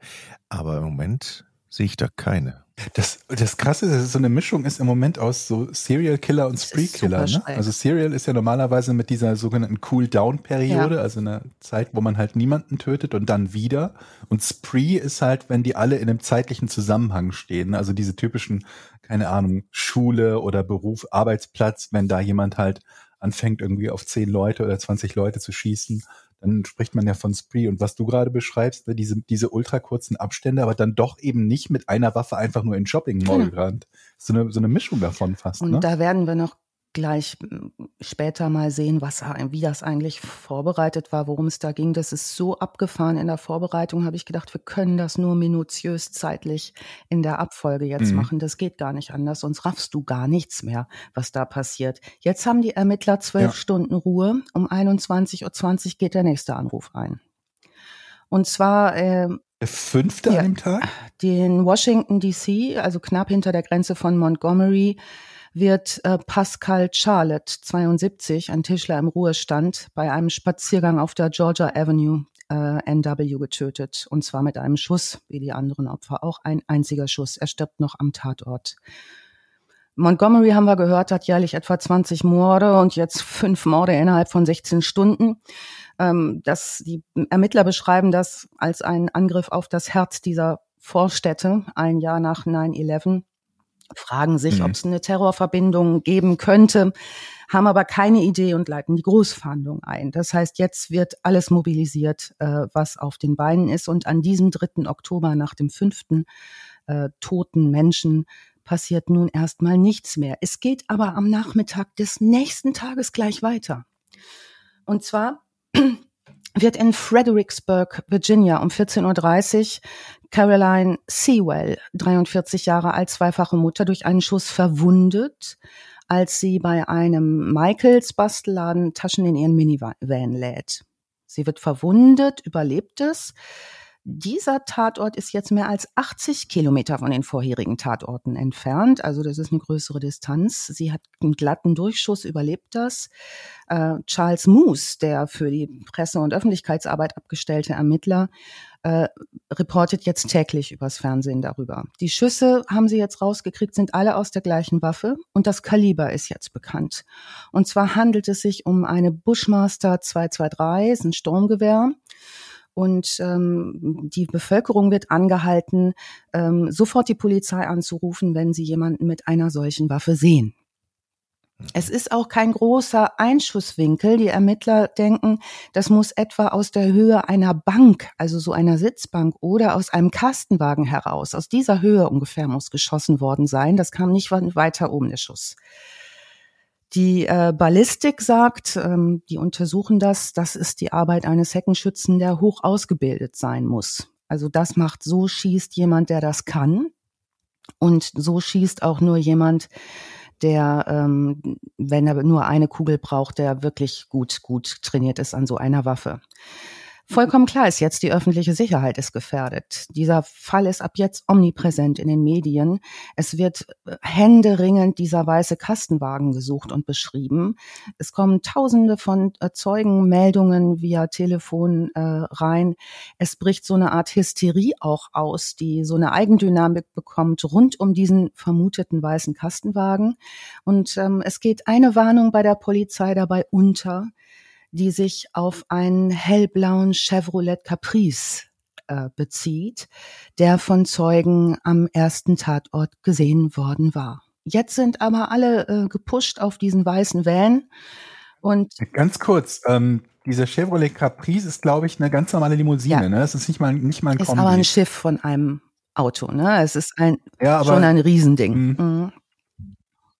A: Aber im Moment sehe ich da keine.
B: Das, das Krasse ist, dass es so eine Mischung ist im Moment aus so Serial Killer und Spree Killer. Ne? Also Serial ist ja normalerweise mit dieser sogenannten Cool-Down-Periode, ja. also eine Zeit, wo man halt niemanden tötet und dann wieder. Und Spree ist halt, wenn die alle in einem zeitlichen Zusammenhang stehen. Also diese typischen, keine Ahnung, Schule oder Beruf, Arbeitsplatz, wenn da jemand halt anfängt, irgendwie auf zehn Leute oder 20 Leute zu schießen dann spricht man ja von Spree. Und was du gerade beschreibst, ne, diese, diese ultra kurzen Abstände, aber dann doch eben nicht mit einer Waffe einfach nur in Shopping Mall genau. gerannt. So eine, so eine Mischung davon fast.
C: Und
B: ne?
C: da werden wir noch gleich später mal sehen, was, wie das eigentlich vorbereitet war, worum es da ging. Das ist so abgefahren in der Vorbereitung, habe ich gedacht, wir können das nur minutiös zeitlich in der Abfolge jetzt mhm. machen. Das geht gar nicht anders, sonst raffst du gar nichts mehr, was da passiert. Jetzt haben die Ermittler zwölf ja. Stunden Ruhe. Um 21.20 Uhr geht der nächste Anruf ein. Und zwar äh,
B: der fünfte ja, an dem Tag?
C: Den Washington DC, also knapp hinter der Grenze von Montgomery, wird äh, Pascal Charlotte, 72, ein Tischler im Ruhestand, bei einem Spaziergang auf der Georgia Avenue äh, NW getötet. Und zwar mit einem Schuss, wie die anderen Opfer auch. Ein einziger Schuss. Er stirbt noch am Tatort. Montgomery haben wir gehört, hat jährlich etwa 20 Morde und jetzt fünf Morde innerhalb von 16 Stunden. Ähm, das, die Ermittler beschreiben das als einen Angriff auf das Herz dieser Vorstädte, ein Jahr nach 9-11 fragen sich, mhm. ob es eine Terrorverbindung geben könnte, haben aber keine Idee und leiten die Großfahndung ein. Das heißt, jetzt wird alles mobilisiert, äh, was auf den Beinen ist. Und an diesem 3. Oktober nach dem fünften äh, toten Menschen passiert nun erstmal nichts mehr. Es geht aber am Nachmittag des nächsten Tages gleich weiter. Und zwar wird in Fredericksburg, Virginia um 14.30 Uhr Caroline Sewell, 43 Jahre alt, zweifache Mutter, durch einen Schuss verwundet, als sie bei einem Michaels Bastelladen Taschen in ihren Minivan lädt. Sie wird verwundet, überlebt es. Dieser Tatort ist jetzt mehr als 80 Kilometer von den vorherigen Tatorten entfernt. Also das ist eine größere Distanz. Sie hat einen glatten Durchschuss, überlebt das. Äh, Charles Moose, der für die Presse- und Öffentlichkeitsarbeit abgestellte Ermittler, äh, reportet jetzt täglich übers Fernsehen darüber. Die Schüsse haben sie jetzt rausgekriegt, sind alle aus der gleichen Waffe und das Kaliber ist jetzt bekannt. Und zwar handelt es sich um eine Bushmaster 223, ist ein Sturmgewehr und ähm, die Bevölkerung wird angehalten, ähm, sofort die Polizei anzurufen, wenn sie jemanden mit einer solchen Waffe sehen. Es ist auch kein großer Einschusswinkel. Die Ermittler denken, das muss etwa aus der Höhe einer Bank, also so einer Sitzbank oder aus einem Kastenwagen heraus. Aus dieser Höhe ungefähr muss geschossen worden sein. Das kam nicht weiter oben, der Schuss. Die äh, Ballistik sagt, ähm, die untersuchen das, das ist die Arbeit eines Heckenschützen, der hoch ausgebildet sein muss. Also das macht, so schießt jemand, der das kann. Und so schießt auch nur jemand, der, ähm, wenn er nur eine Kugel braucht, der wirklich gut, gut trainiert ist an so einer Waffe. Vollkommen klar ist jetzt, die öffentliche Sicherheit ist gefährdet. Dieser Fall ist ab jetzt omnipräsent in den Medien. Es wird äh, händeringend dieser weiße Kastenwagen gesucht und beschrieben. Es kommen tausende von äh, Zeugenmeldungen via Telefon äh, rein. Es bricht so eine Art Hysterie auch aus, die so eine Eigendynamik bekommt rund um diesen vermuteten weißen Kastenwagen. Und ähm, es geht eine Warnung bei der Polizei dabei unter die sich auf einen hellblauen Chevrolet Caprice äh, bezieht, der von Zeugen am ersten Tatort gesehen worden war. Jetzt sind aber alle äh, gepusht auf diesen weißen Van und
B: ganz kurz, ähm, dieser Chevrolet Caprice ist, glaube ich, eine ganz normale Limousine. Ja. Ne? Das ist nicht mal nicht mal ein
C: Ist aber ein Schiff von einem Auto. Ne? Es ist ein ja, aber, schon ein Riesending. Mhm.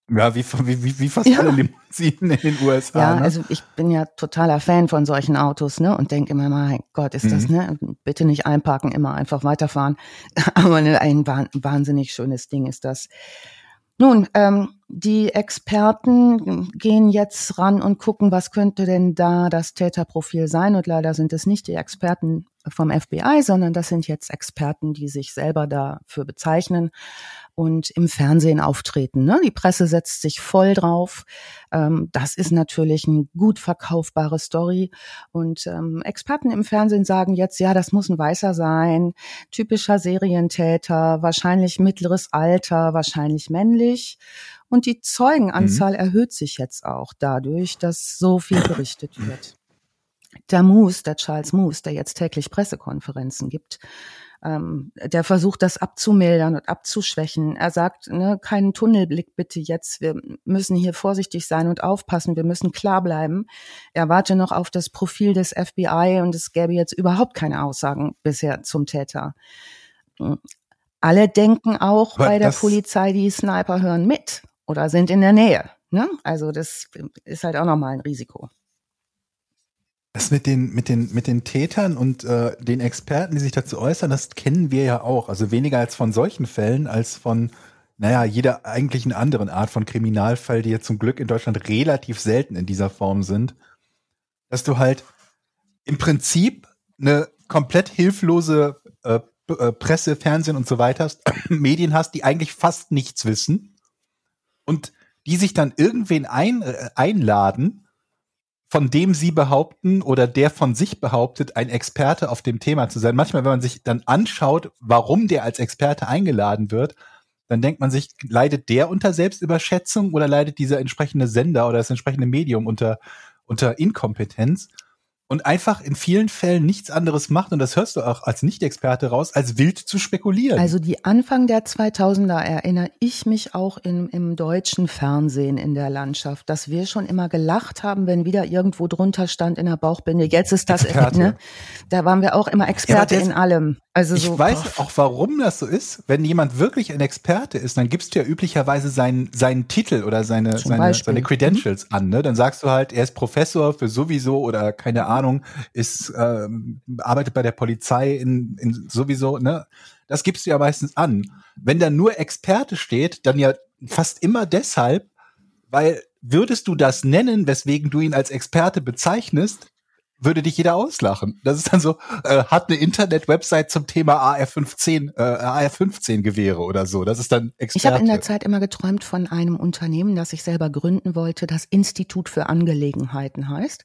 B: Ja, wie, wie, wie fast ja. alle Limousinen in den USA.
C: Ja, ne? also ich bin ja totaler Fan von solchen Autos, ne? Und denke immer, mein Gott, ist mhm. das, ne? Bitte nicht einparken, immer einfach weiterfahren. Aber ne, ein wahnsinnig schönes Ding ist das. Nun, ähm, die Experten gehen jetzt ran und gucken, was könnte denn da das Täterprofil sein. Und leider sind es nicht die Experten vom FBI, sondern das sind jetzt Experten, die sich selber dafür bezeichnen und im Fernsehen auftreten. Ne? Die Presse setzt sich voll drauf. Ähm, das ist natürlich eine gut verkaufbare Story. Und ähm, Experten im Fernsehen sagen jetzt, ja, das muss ein Weißer sein, typischer Serientäter, wahrscheinlich mittleres Alter, wahrscheinlich männlich. Und die Zeugenanzahl mhm. erhöht sich jetzt auch dadurch, dass so viel berichtet wird. Der Moose, der Charles Moose, der jetzt täglich Pressekonferenzen gibt, ähm, der versucht das abzumildern und abzuschwächen. Er sagt, ne, keinen Tunnelblick bitte jetzt. Wir müssen hier vorsichtig sein und aufpassen. Wir müssen klar bleiben. Er warte noch auf das Profil des FBI und es gäbe jetzt überhaupt keine Aussagen bisher zum Täter. Alle denken auch Aber bei der Polizei, die Sniper hören mit oder sind in der Nähe. Ne? Also das ist halt auch nochmal ein Risiko.
B: Das mit den, mit den, mit den Tätern und äh, den Experten, die sich dazu äußern, das kennen wir ja auch. Also weniger als von solchen Fällen, als von, naja, jeder eigentlichen anderen Art von Kriminalfall, die ja zum Glück in Deutschland relativ selten in dieser Form sind. Dass du halt im Prinzip eine komplett hilflose äh, äh Presse, Fernsehen und so weiter hast, Medien hast, die eigentlich fast nichts wissen und die sich dann irgendwen ein, äh, einladen, von dem sie behaupten oder der von sich behauptet, ein Experte auf dem Thema zu sein. Manchmal, wenn man sich dann anschaut, warum der als Experte eingeladen wird, dann denkt man sich, leidet der unter Selbstüberschätzung oder leidet dieser entsprechende Sender oder das entsprechende Medium unter, unter Inkompetenz? Und einfach in vielen Fällen nichts anderes macht, und das hörst du auch als Nicht-Experte raus, als wild zu spekulieren.
C: Also die Anfang der 2000er erinnere ich mich auch im, im deutschen Fernsehen in der Landschaft, dass wir schon immer gelacht haben, wenn wieder irgendwo drunter stand in der Bauchbinde, jetzt ist das, Experte. ne? Da waren wir auch immer Experte ja, in allem. Also
B: ich
C: so,
B: weiß boah. auch, warum das so ist. Wenn jemand wirklich ein Experte ist, dann gibst du ja üblicherweise seinen, seinen Titel oder seine, seine, seine Credentials mhm. an. Ne? Dann sagst du halt, er ist Professor für sowieso oder keine Ahnung ist, äh, arbeitet bei der Polizei in, in sowieso, ne? Das gibst du ja meistens an. Wenn da nur Experte steht, dann ja fast immer deshalb, weil würdest du das nennen, weswegen du ihn als Experte bezeichnest, würde dich jeder auslachen. Das ist dann so, äh, hat eine Internet-Website zum Thema AR-15, äh, AR-15-Gewehre oder so. Das ist dann Experte.
C: Ich habe in der Zeit immer geträumt von einem Unternehmen, das ich selber gründen wollte, das Institut für Angelegenheiten heißt.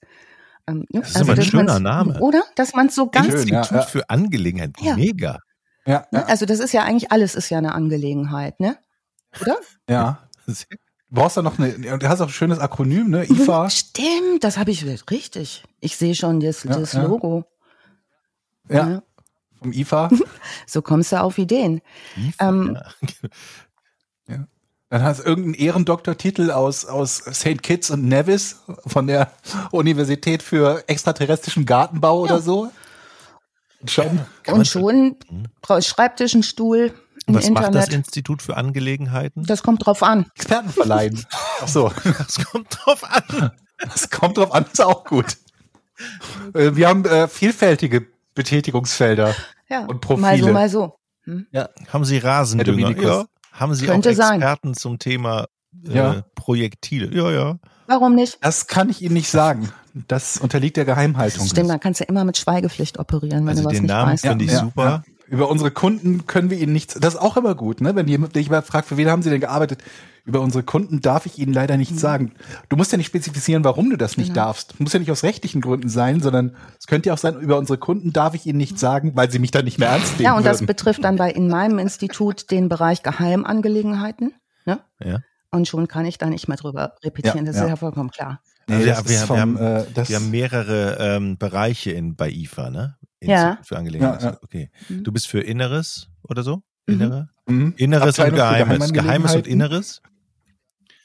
A: Ähm? Das ist also, aber ein schöner Name.
C: Oder? Dass man so ganz.
A: Schön, ja, ja. für Angelegenheit. Ja. Mega.
C: Ja, ja. Also das ist ja eigentlich alles ist ja eine Angelegenheit, ne? Oder?
B: Ja. Du brauchst da noch eine, du hast auch ein schönes Akronym, ne? IFA.
C: Stimmt, das habe ich richtig. Ich sehe schon das, das Logo.
B: Ja. Vom IFA.
C: so kommst du auf Ideen. IFA, ähm,
B: ja. Dann hast du irgendeinen Ehrendoktortitel aus, aus St. Kitts und Nevis von der Universität für extraterrestrischen Gartenbau ja. oder so.
C: Schon. Und schon hm. Schreibtisch, ein Stuhl, ein
A: Was
C: Internet.
A: macht das Institut für Angelegenheiten?
C: Das kommt drauf an.
B: Experten verleihen. Ach so.
A: Das kommt drauf an.
B: Das kommt drauf an, ist auch gut. Äh, wir haben äh, vielfältige Betätigungsfelder
C: ja,
B: und Profile.
C: Mal so, mal so.
A: Hm? Ja. Haben Sie Rasendünger? Ja. Haben Sie Könnte auch Experten sein. zum Thema äh, ja. Projektile? Ja, ja.
C: Warum nicht?
B: Das kann ich Ihnen nicht sagen. Das unterliegt der Geheimhaltung.
C: Stimmt, dann kannst du immer mit Schweigepflicht operieren, wenn also du was
A: den
C: nicht
A: Namen
C: weißt.
A: finde ich
B: ja,
A: super.
B: Ja. Über unsere Kunden können wir Ihnen nichts. Das ist auch immer gut, ne? Wenn jemand dich mal fragt, für wen haben Sie denn gearbeitet? Über unsere Kunden darf ich Ihnen leider nichts mhm. sagen. Du musst ja nicht spezifizieren, warum du das nicht genau. darfst. Muss ja nicht aus rechtlichen Gründen sein, sondern es könnte ja auch sein, über unsere Kunden darf ich Ihnen nichts sagen, weil sie mich dann nicht mehr ernst nehmen.
C: Ja, und
B: würden.
C: das betrifft dann bei in meinem Institut den Bereich Geheimangelegenheiten. Ne?
A: Ja.
C: Und schon kann ich da nicht mehr drüber repetieren. Ja, das ist ja vollkommen klar.
A: Nee, ja, wir, vom, wir, haben, äh, wir, haben, mehrere ähm, Bereiche in, bei IFA, ne?
C: Ja.
A: Für Angelegenheiten. Ja, ja. Okay. Mhm. Du bist für Inneres oder so? Mhm. Innere? Mhm. Inneres Abteilung und Geheimes. Geheimes und Inneres?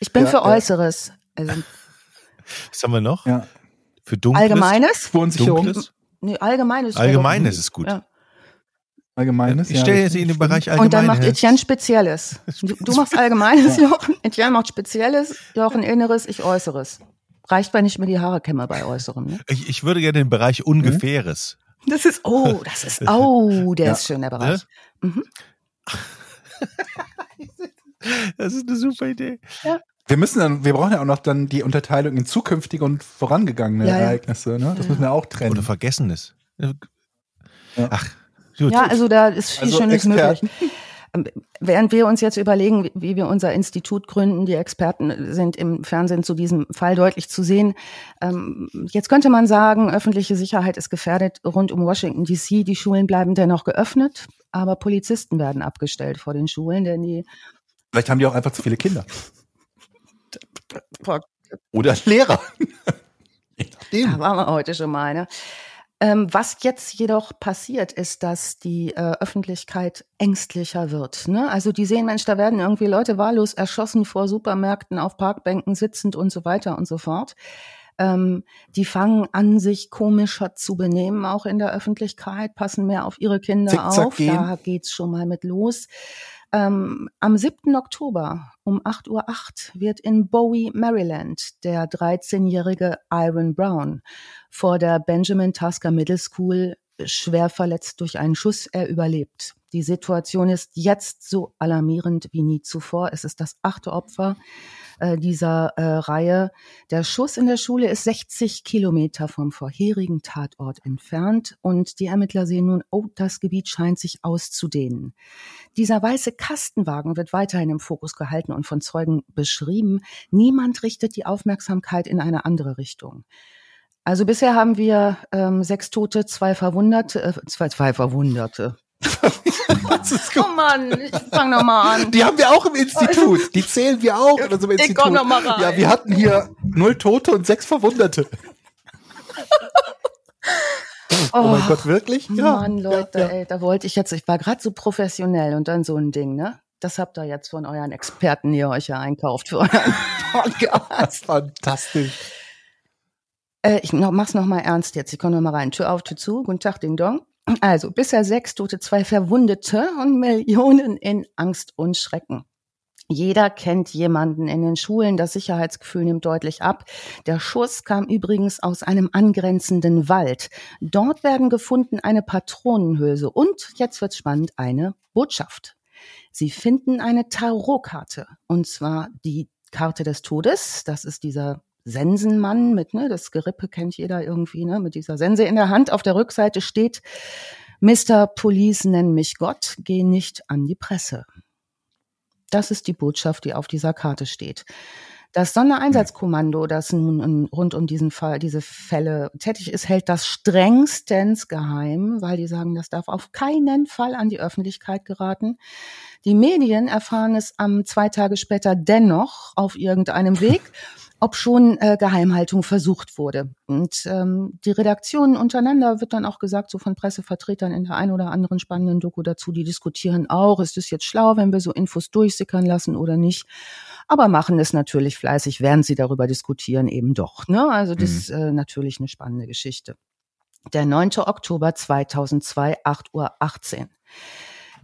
C: Ich bin für Äußeres. Also,
A: Was haben wir noch?
B: Ja.
A: Für Dunkles?
C: Allgemeines?
B: Spurensicherung?
C: Nee, Allgemeines.
A: Allgemeines ist gut. Ja.
B: Allgemeines.
A: Ich stelle jetzt in den Bereich Allgemeines.
C: Und dann macht Etienne Spezielles. Du, du machst Allgemeines, Jochen. Etienne macht Spezielles, Jochen Inneres, ich Äußeres. Reicht, wenn ich mir die Haare kämme bei Äußerem. Ne?
A: Ich, ich würde gerne den Bereich Ungefähres.
C: Das ist, oh, das ist, oh, der ja. ist schön, der Bereich. Ne? Mhm.
A: das ist eine super Idee.
B: Ja. Wir müssen dann, wir brauchen ja auch noch dann die Unterteilung in zukünftige und vorangegangene ja, Ereignisse. Ne? Das müssen wir auch trennen.
A: Oder Vergessenes.
C: Ach, gut. Ja, also da ist viel also Schönes Experten. möglich. Während wir uns jetzt überlegen, wie wir unser Institut gründen, die Experten sind im Fernsehen zu diesem Fall deutlich zu sehen. Ähm, jetzt könnte man sagen, öffentliche Sicherheit ist gefährdet rund um Washington DC. Die Schulen bleiben dennoch geöffnet, aber Polizisten werden abgestellt vor den Schulen, denn die
B: Vielleicht haben die auch einfach zu viele Kinder. Oder Lehrer.
C: Da waren wir heute schon mal. Ne? Ähm, was jetzt jedoch passiert, ist, dass die äh, Öffentlichkeit ängstlicher wird. Ne? Also die sehen, Mensch, da werden irgendwie Leute wahllos erschossen vor Supermärkten, auf Parkbänken sitzend und so weiter und so fort. Ähm, die fangen an, sich komischer zu benehmen, auch in der Öffentlichkeit, passen mehr auf ihre Kinder Zickzack auf. Gehen. Da geht's schon mal mit los. Ähm, am 7. Oktober um 8.08 Uhr wird in Bowie, Maryland, der 13-jährige Iron Brown vor der Benjamin Tasker Middle School schwer verletzt durch einen Schuss. Er überlebt. Die Situation ist jetzt so alarmierend wie nie zuvor. Es ist das achte Opfer äh, dieser äh, Reihe. Der Schuss in der Schule ist 60 Kilometer vom vorherigen Tatort entfernt und die Ermittler sehen nun, oh, das Gebiet scheint sich auszudehnen. Dieser weiße Kastenwagen wird weiterhin im Fokus gehalten und von Zeugen beschrieben. Niemand richtet die Aufmerksamkeit in eine andere Richtung. Also bisher haben wir ähm, sechs Tote, zwei Verwunderte, äh, zwei, zwei Verwunderte. Oh Mann, ich fang noch mal an.
B: Die haben wir auch im Institut. Die zählen wir auch in unserem Institut. Ich komm noch mal rein. Ja, wir hatten hier null Tote und sechs Verwunderte.
C: Oh, oh, mein Gott, wirklich? Ja. Mann, Leute, ja, ja. ey, da wollte ich jetzt, ich war gerade so professionell und dann so ein Ding, ne? Das habt ihr jetzt von euren Experten, die ihr euch ja einkauft für euren
B: Podcast. Fantastisch.
C: Äh, ich noch, mach's noch mal ernst jetzt. Ich komme noch mal rein. Tür auf, Tür zu. Guten Tag, Ding Dong. Also bisher sechs Tote, zwei Verwundete und Millionen in Angst und Schrecken. Jeder kennt jemanden in den Schulen. Das Sicherheitsgefühl nimmt deutlich ab. Der Schuss kam übrigens aus einem angrenzenden Wald. Dort werden gefunden eine Patronenhülse und, jetzt wird's spannend, eine Botschaft. Sie finden eine Tarotkarte. Und zwar die Karte des Todes. Das ist dieser Sensenmann mit, ne, das Gerippe kennt jeder irgendwie, ne, mit dieser Sense in der Hand. Auf der Rückseite steht, Mr. Police, nenn mich Gott, geh nicht an die Presse. Das ist die Botschaft, die auf dieser Karte steht. Das Sondereinsatzkommando, das nun rund um diesen Fall, diese Fälle tätig ist, hält das strengstens geheim, weil die sagen, das darf auf keinen Fall an die Öffentlichkeit geraten. Die Medien erfahren es am zwei Tage später dennoch auf irgendeinem Weg ob schon äh, Geheimhaltung versucht wurde. Und ähm, die Redaktionen untereinander wird dann auch gesagt, so von Pressevertretern in der einen oder anderen spannenden Doku dazu, die diskutieren auch, ist es jetzt schlau, wenn wir so Infos durchsickern lassen oder nicht. Aber machen es natürlich fleißig, während sie darüber diskutieren, eben doch. Ne? Also das mhm. ist äh, natürlich eine spannende Geschichte. Der 9. Oktober 2002, 8.18 Uhr.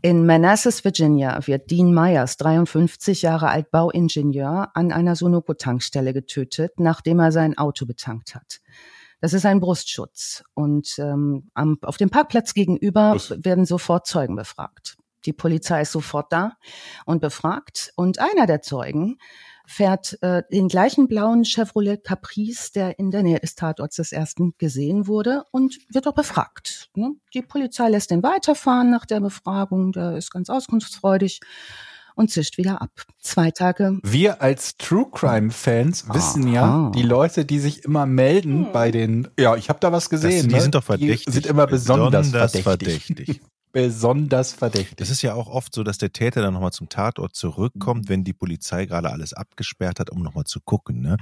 C: In Manassas, Virginia, wird Dean Myers, 53 Jahre alt Bauingenieur, an einer Sunoco-Tankstelle getötet, nachdem er sein Auto betankt hat. Das ist ein Brustschutz. Und ähm, am, auf dem Parkplatz gegenüber werden sofort Zeugen befragt. Die Polizei ist sofort da und befragt. Und einer der Zeugen fährt äh, den gleichen blauen Chevrolet Caprice, der in der Nähe des Tatorts des ersten gesehen wurde und wird auch befragt. Ne? Die Polizei lässt ihn weiterfahren nach der Befragung, der ist ganz auskunftsfreudig und zischt wieder ab. Zwei Tage.
B: Wir als True Crime Fans wissen ja, die Leute, die sich immer melden hm. bei den, ja, ich habe da was gesehen. Das,
A: die ne? sind doch verdächtig. Die
B: sind immer besonders, besonders verdächtig. verdächtig. Besonders verdächtig.
A: Das ist ja auch oft so, dass der Täter dann nochmal zum Tatort zurückkommt, wenn die Polizei gerade alles abgesperrt hat, um nochmal zu gucken. Ne?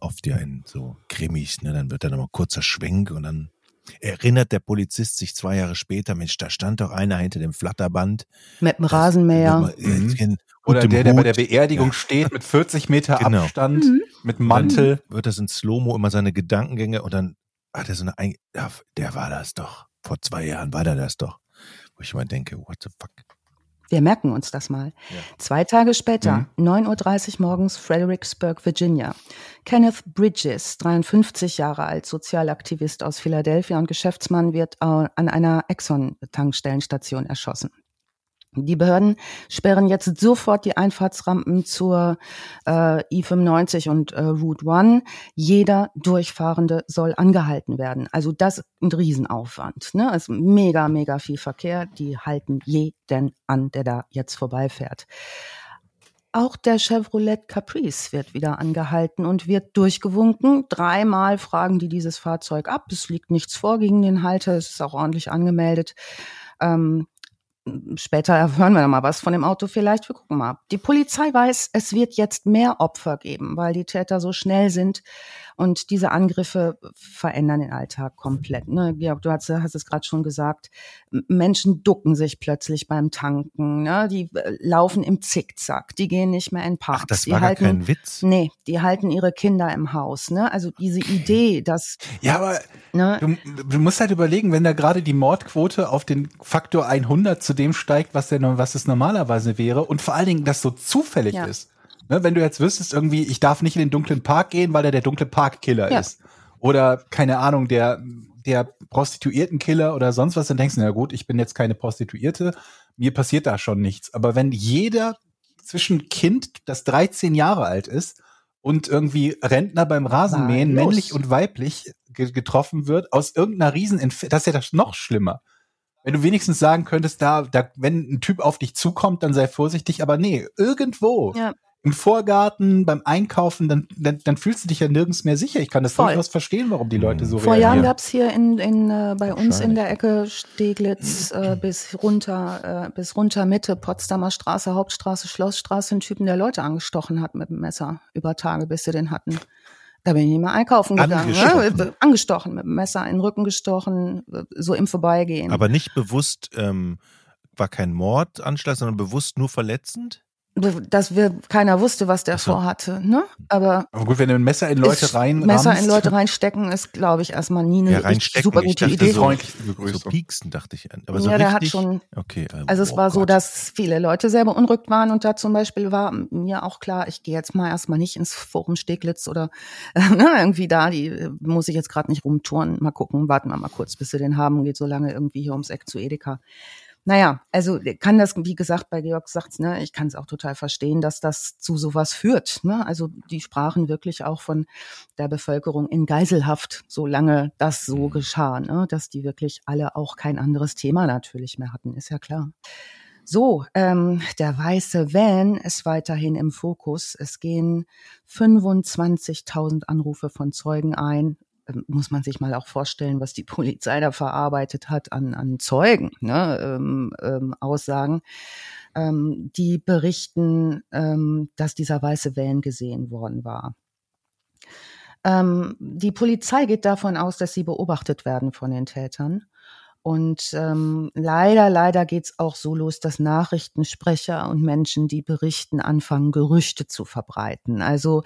A: Oft ja in so Krimis, ne? dann wird dann nochmal kurzer Schwenk und dann erinnert der Polizist sich zwei Jahre später, Mensch, da stand doch einer hinter dem Flatterband.
C: Mit dem Rasenmäher.
B: Das, mhm. Oder der, der bei der Beerdigung ja. steht mit 40 Meter genau. Abstand, mhm. mit Mantel.
A: Dann wird das in Slow-Mo immer seine Gedankengänge und dann hat er so eine, ja, der war das doch. Vor zwei Jahren war der das doch wo ich mal denke, what the fuck?
C: Wir merken uns das mal. Ja. Zwei Tage später, mhm. 9.30 Uhr morgens, Fredericksburg, Virginia. Kenneth Bridges, 53 Jahre alt, Sozialaktivist aus Philadelphia und Geschäftsmann, wird an einer Exxon-Tankstellenstation erschossen. Die Behörden sperren jetzt sofort die Einfahrtsrampen zur äh, I-95 und äh, Route One. Jeder Durchfahrende soll angehalten werden. Also das ein Riesenaufwand. Ne? Es ist mega, mega viel Verkehr. Die halten jeden an, der da jetzt vorbeifährt. Auch der Chevrolet Caprice wird wieder angehalten und wird durchgewunken. Dreimal fragen die dieses Fahrzeug ab. Es liegt nichts vor gegen den Halter. Es ist auch ordentlich angemeldet. Ähm, später erhören wir mal was von dem Auto vielleicht. Wir gucken mal. Die Polizei weiß, es wird jetzt mehr Opfer geben, weil die Täter so schnell sind und diese Angriffe verändern den Alltag komplett. Ne? Georg, du hast, hast es gerade schon gesagt, Menschen ducken sich plötzlich beim Tanken. Ne? Die äh, laufen im Zickzack, die gehen nicht mehr in Parks.
A: Ach, das
C: die
A: war
C: halten,
A: gar kein Witz.
C: Nee, die halten ihre Kinder im Haus. Ne? Also diese Idee, dass...
B: Ja, aber ne? du, du musst halt überlegen, wenn da gerade die Mordquote auf den Faktor 100 zu dem steigt, was, der, was es normalerweise wäre und vor allen Dingen das so zufällig ja. ist. Ne, wenn du jetzt wüsstest, irgendwie, ich darf nicht in den dunklen Park gehen, weil er der dunkle Parkkiller ja. ist. Oder, keine Ahnung, der, der Prostituiertenkiller oder sonst was, dann denkst du, na gut, ich bin jetzt keine Prostituierte, mir passiert da schon nichts. Aber wenn jeder zwischen Kind, das 13 Jahre alt ist, und irgendwie Rentner beim Rasenmähen, Nein, männlich und weiblich, getroffen wird, aus irgendeiner Riesen, das ist ja das noch schlimmer. Wenn du wenigstens sagen könntest, da, da, wenn ein Typ auf dich zukommt, dann sei vorsichtig, aber nee, irgendwo. Ja im Vorgarten, beim Einkaufen, dann, dann, dann fühlst du dich ja nirgends mehr sicher. Ich kann das Voll. durchaus verstehen, warum die Leute so
C: Vor reagieren. Vor Jahren gab's hier in, in, äh, bei uns in der Ecke Steglitz äh, bis runter, äh, bis runter Mitte, Potsdamer Straße, Hauptstraße, Schlossstraße, einen Typen, der Leute angestochen hat mit dem Messer über Tage, bis sie den hatten. Da bin ich nicht mehr einkaufen gegangen. Ne? Angestochen. Ne? Angestochen, mit dem Messer in den Rücken gestochen, so im Vorbeigehen.
A: Aber nicht bewusst, ähm, war kein Mordanschlag, sondern bewusst nur verletzend?
C: Dass wir keiner wusste, was der so. vorhatte. Ne? Aber,
B: Aber gut, wenn du ein Messer in Leute rein
C: Messer in Leute reinstecken ist, glaube ich, erstmal nie eine ja, super gute Idee.
A: So, so pieksen, dachte ich. Aber so
C: ja,
A: der
C: richtig? hat schon.
A: Okay,
C: also, also es oh war Gott. so, dass viele Leute sehr beunruhigt waren und da zum Beispiel war mir auch klar, ich gehe jetzt mal erstmal nicht ins Forum Steglitz oder ne, irgendwie da, die muss ich jetzt gerade nicht rumtouren. Mal gucken, warten wir mal kurz, bis sie den haben, geht so lange irgendwie hier ums Eck zu Edeka. Naja, also kann das, wie gesagt, bei Georg sagt, ne, ich kann es auch total verstehen, dass das zu sowas führt. Ne? Also die sprachen wirklich auch von der Bevölkerung in Geiselhaft, solange das so mhm. geschah, ne? dass die wirklich alle auch kein anderes Thema natürlich mehr hatten, ist ja klar. So, ähm, der weiße Van ist weiterhin im Fokus. Es gehen 25.000 Anrufe von Zeugen ein. Ähm, muss man sich mal auch vorstellen, was die Polizei da verarbeitet hat an, an Zeugen, ne, ähm, ähm, Aussagen, ähm, die berichten, ähm, dass dieser weiße Van gesehen worden war. Ähm, die Polizei geht davon aus, dass sie beobachtet werden von den Tätern. Und ähm, leider, leider geht's auch so los, dass Nachrichtensprecher und Menschen, die berichten, anfangen, Gerüchte zu verbreiten. Also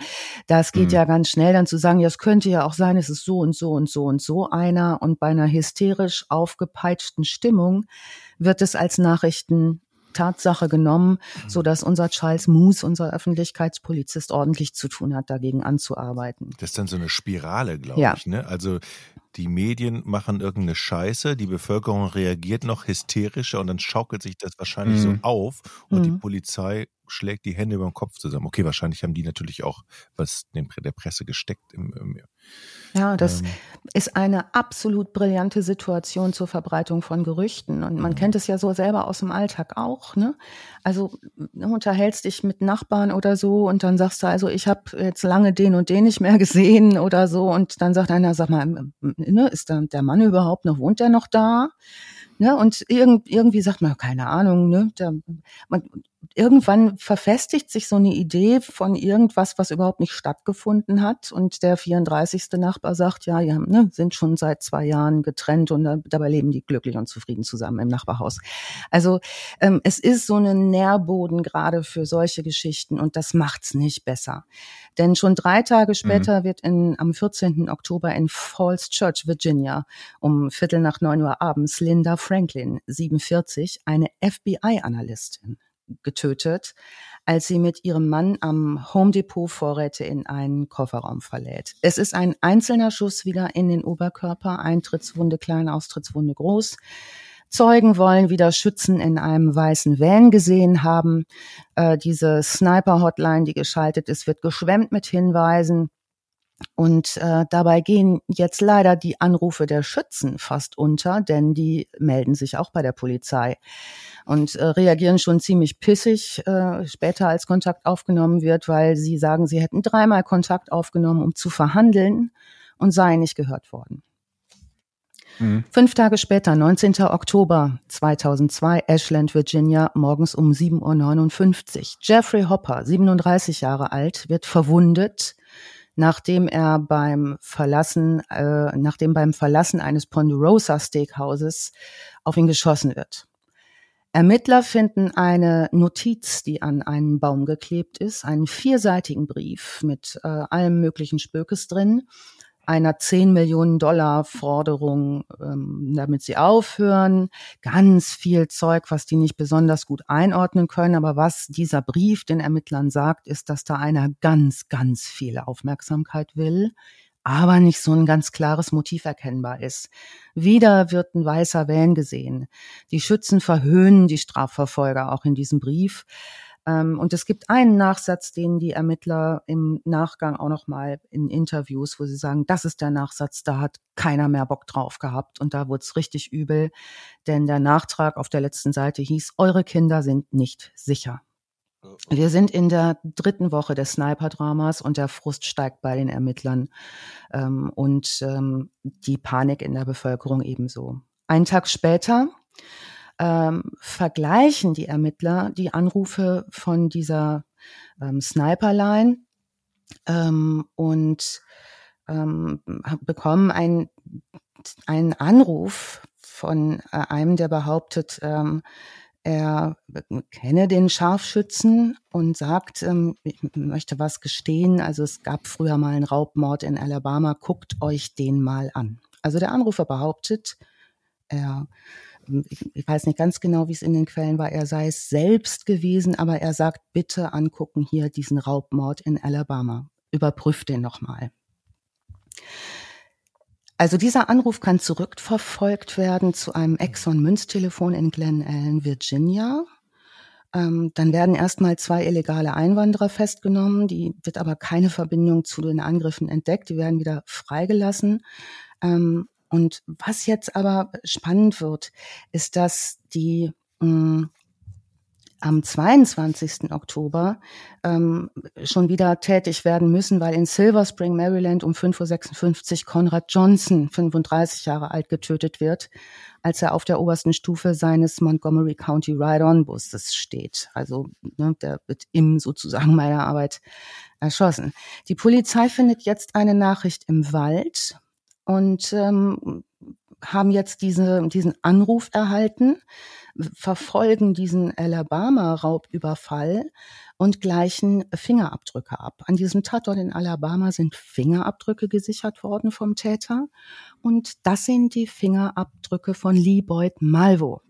C: das geht mhm. ja ganz schnell dann zu sagen, ja, es könnte ja auch sein, es ist so und so und so und so einer. Und bei einer hysterisch aufgepeitschten Stimmung wird es als Nachrichten Tatsache genommen, mhm. so dass unser Charles Moose, unser Öffentlichkeitspolizist, ordentlich zu tun hat, dagegen anzuarbeiten.
A: Das ist dann so eine Spirale, glaube ja. ich. Ne? Also die Medien machen irgendeine Scheiße, die Bevölkerung reagiert noch hysterischer und dann schaukelt sich das wahrscheinlich mhm. so auf und mhm. die Polizei schlägt die Hände über den Kopf zusammen. Okay, wahrscheinlich haben die natürlich auch was der Presse gesteckt im, im
C: ja, das ähm. ist eine absolut brillante Situation zur Verbreitung von Gerüchten. Und man mhm. kennt es ja so selber aus dem Alltag auch. Ne? Also du unterhältst dich mit Nachbarn oder so und dann sagst du, also ich habe jetzt lange den und den nicht mehr gesehen oder so. Und dann sagt einer, sag mal, ne, ist da der Mann überhaupt noch, wohnt der noch da? Ne? Und irgend, irgendwie sagt man, keine Ahnung, ne? Der, man, irgendwann verfestigt sich so eine Idee von irgendwas, was überhaupt nicht stattgefunden hat. Und der 34. Nachbar sagt, ja, haben, ne, sind schon seit zwei Jahren getrennt und dabei leben die glücklich und zufrieden zusammen im Nachbarhaus. Also ähm, es ist so ein Nährboden gerade für solche Geschichten und das macht's nicht besser. Denn schon drei Tage später mhm. wird in, am 14. Oktober in Falls Church, Virginia, um Viertel nach neun Uhr abends Linda Franklin, 47, eine FBI-Analystin, getötet, als sie mit ihrem Mann am Home Depot Vorräte in einen Kofferraum verlädt. Es ist ein einzelner Schuss wieder in den Oberkörper, Eintrittswunde klein, Austrittswunde groß. Zeugen wollen wieder Schützen in einem weißen Van gesehen haben. Äh, diese Sniper-Hotline, die geschaltet ist, wird geschwemmt mit Hinweisen. Und äh, dabei gehen jetzt leider die Anrufe der Schützen fast unter, denn die melden sich auch bei der Polizei und äh, reagieren schon ziemlich pissig äh, später, als Kontakt aufgenommen wird, weil sie sagen, sie hätten dreimal Kontakt aufgenommen, um zu verhandeln und seien nicht gehört worden. Mhm. Fünf Tage später, 19. Oktober 2002, Ashland, Virginia, morgens um 7.59 Uhr. Jeffrey Hopper, 37 Jahre alt, wird verwundet nachdem er beim Verlassen, äh, nachdem beim Verlassen eines Ponderosa Steakhauses auf ihn geschossen wird. Ermittler finden eine Notiz, die an einen Baum geklebt ist, einen vierseitigen Brief mit äh, allem möglichen Spökes drin einer 10 Millionen Dollar Forderung, ähm, damit sie aufhören. Ganz viel Zeug, was die nicht besonders gut einordnen können. Aber was dieser Brief den Ermittlern sagt, ist, dass da einer ganz, ganz viel Aufmerksamkeit will aber nicht so ein ganz klares Motiv erkennbar ist. Wieder wird ein weißer Van gesehen. Die Schützen verhöhnen die Strafverfolger auch in diesem Brief. Ähm, und es gibt einen Nachsatz, den die Ermittler im Nachgang auch nochmal in Interviews, wo sie sagen, das ist der Nachsatz, da hat keiner mehr Bock drauf gehabt und da wurde es richtig übel, denn der Nachtrag auf der letzten Seite hieß, eure Kinder sind nicht sicher. Wir sind in der dritten Woche des Sniper-Dramas und der Frust steigt bei den Ermittlern ähm, und ähm, die Panik in der Bevölkerung ebenso. Einen Tag später ähm, vergleichen die Ermittler die Anrufe von dieser ähm, Sniperline ähm, und ähm, bekommen einen, einen Anruf von äh, einem, der behauptet, ähm, er kenne den Scharfschützen und sagt, ähm, ich möchte was gestehen. Also es gab früher mal einen Raubmord in Alabama, guckt euch den mal an. Also der Anrufer behauptet, er ich weiß nicht ganz genau, wie es in den Quellen war, er sei es selbst gewesen, aber er sagt, bitte angucken hier diesen Raubmord in Alabama. Überprüft den nochmal. Also dieser Anruf kann zurückverfolgt werden zu einem Exxon-Münztelefon in Glen Ellen, Virginia. Ähm, dann werden erstmal zwei illegale Einwanderer festgenommen, die wird aber keine Verbindung zu den Angriffen entdeckt, die werden wieder freigelassen. Ähm, und was jetzt aber spannend wird, ist, dass die mh, hm, am 22. Oktober ähm, schon wieder tätig werden müssen, weil in Silver Spring, Maryland um 5.56 Uhr Conrad Johnson, 35 Jahre alt, getötet wird, als er auf der obersten Stufe seines Montgomery County Ride-On-Busses steht. Also ne, der wird im sozusagen meiner Arbeit erschossen. Die Polizei findet jetzt eine Nachricht im Wald und ähm, haben jetzt diese, diesen Anruf erhalten, verfolgen diesen Alabama-Raubüberfall und gleichen Fingerabdrücke ab. An diesem Tatort in Alabama sind Fingerabdrücke gesichert worden vom Täter und das sind die Fingerabdrücke von Lee Boyd Malvo.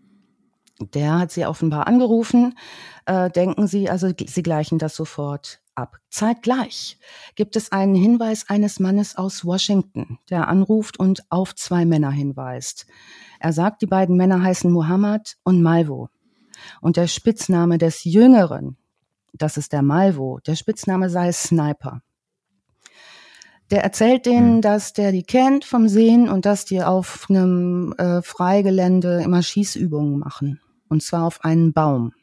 C: Der hat sie offenbar angerufen. Äh, denken Sie, also Sie gleichen das sofort ab. Zeitgleich gibt es einen Hinweis eines Mannes aus Washington, der anruft und auf zwei Männer hinweist. Er sagt, die beiden Männer heißen Muhammad und Malvo. Und der Spitzname des Jüngeren, das ist der Malvo, der Spitzname sei Sniper. Der erzählt denen, hm. dass der die kennt vom Sehen und dass die auf einem äh, Freigelände immer Schießübungen machen. Und zwar auf einen Baum.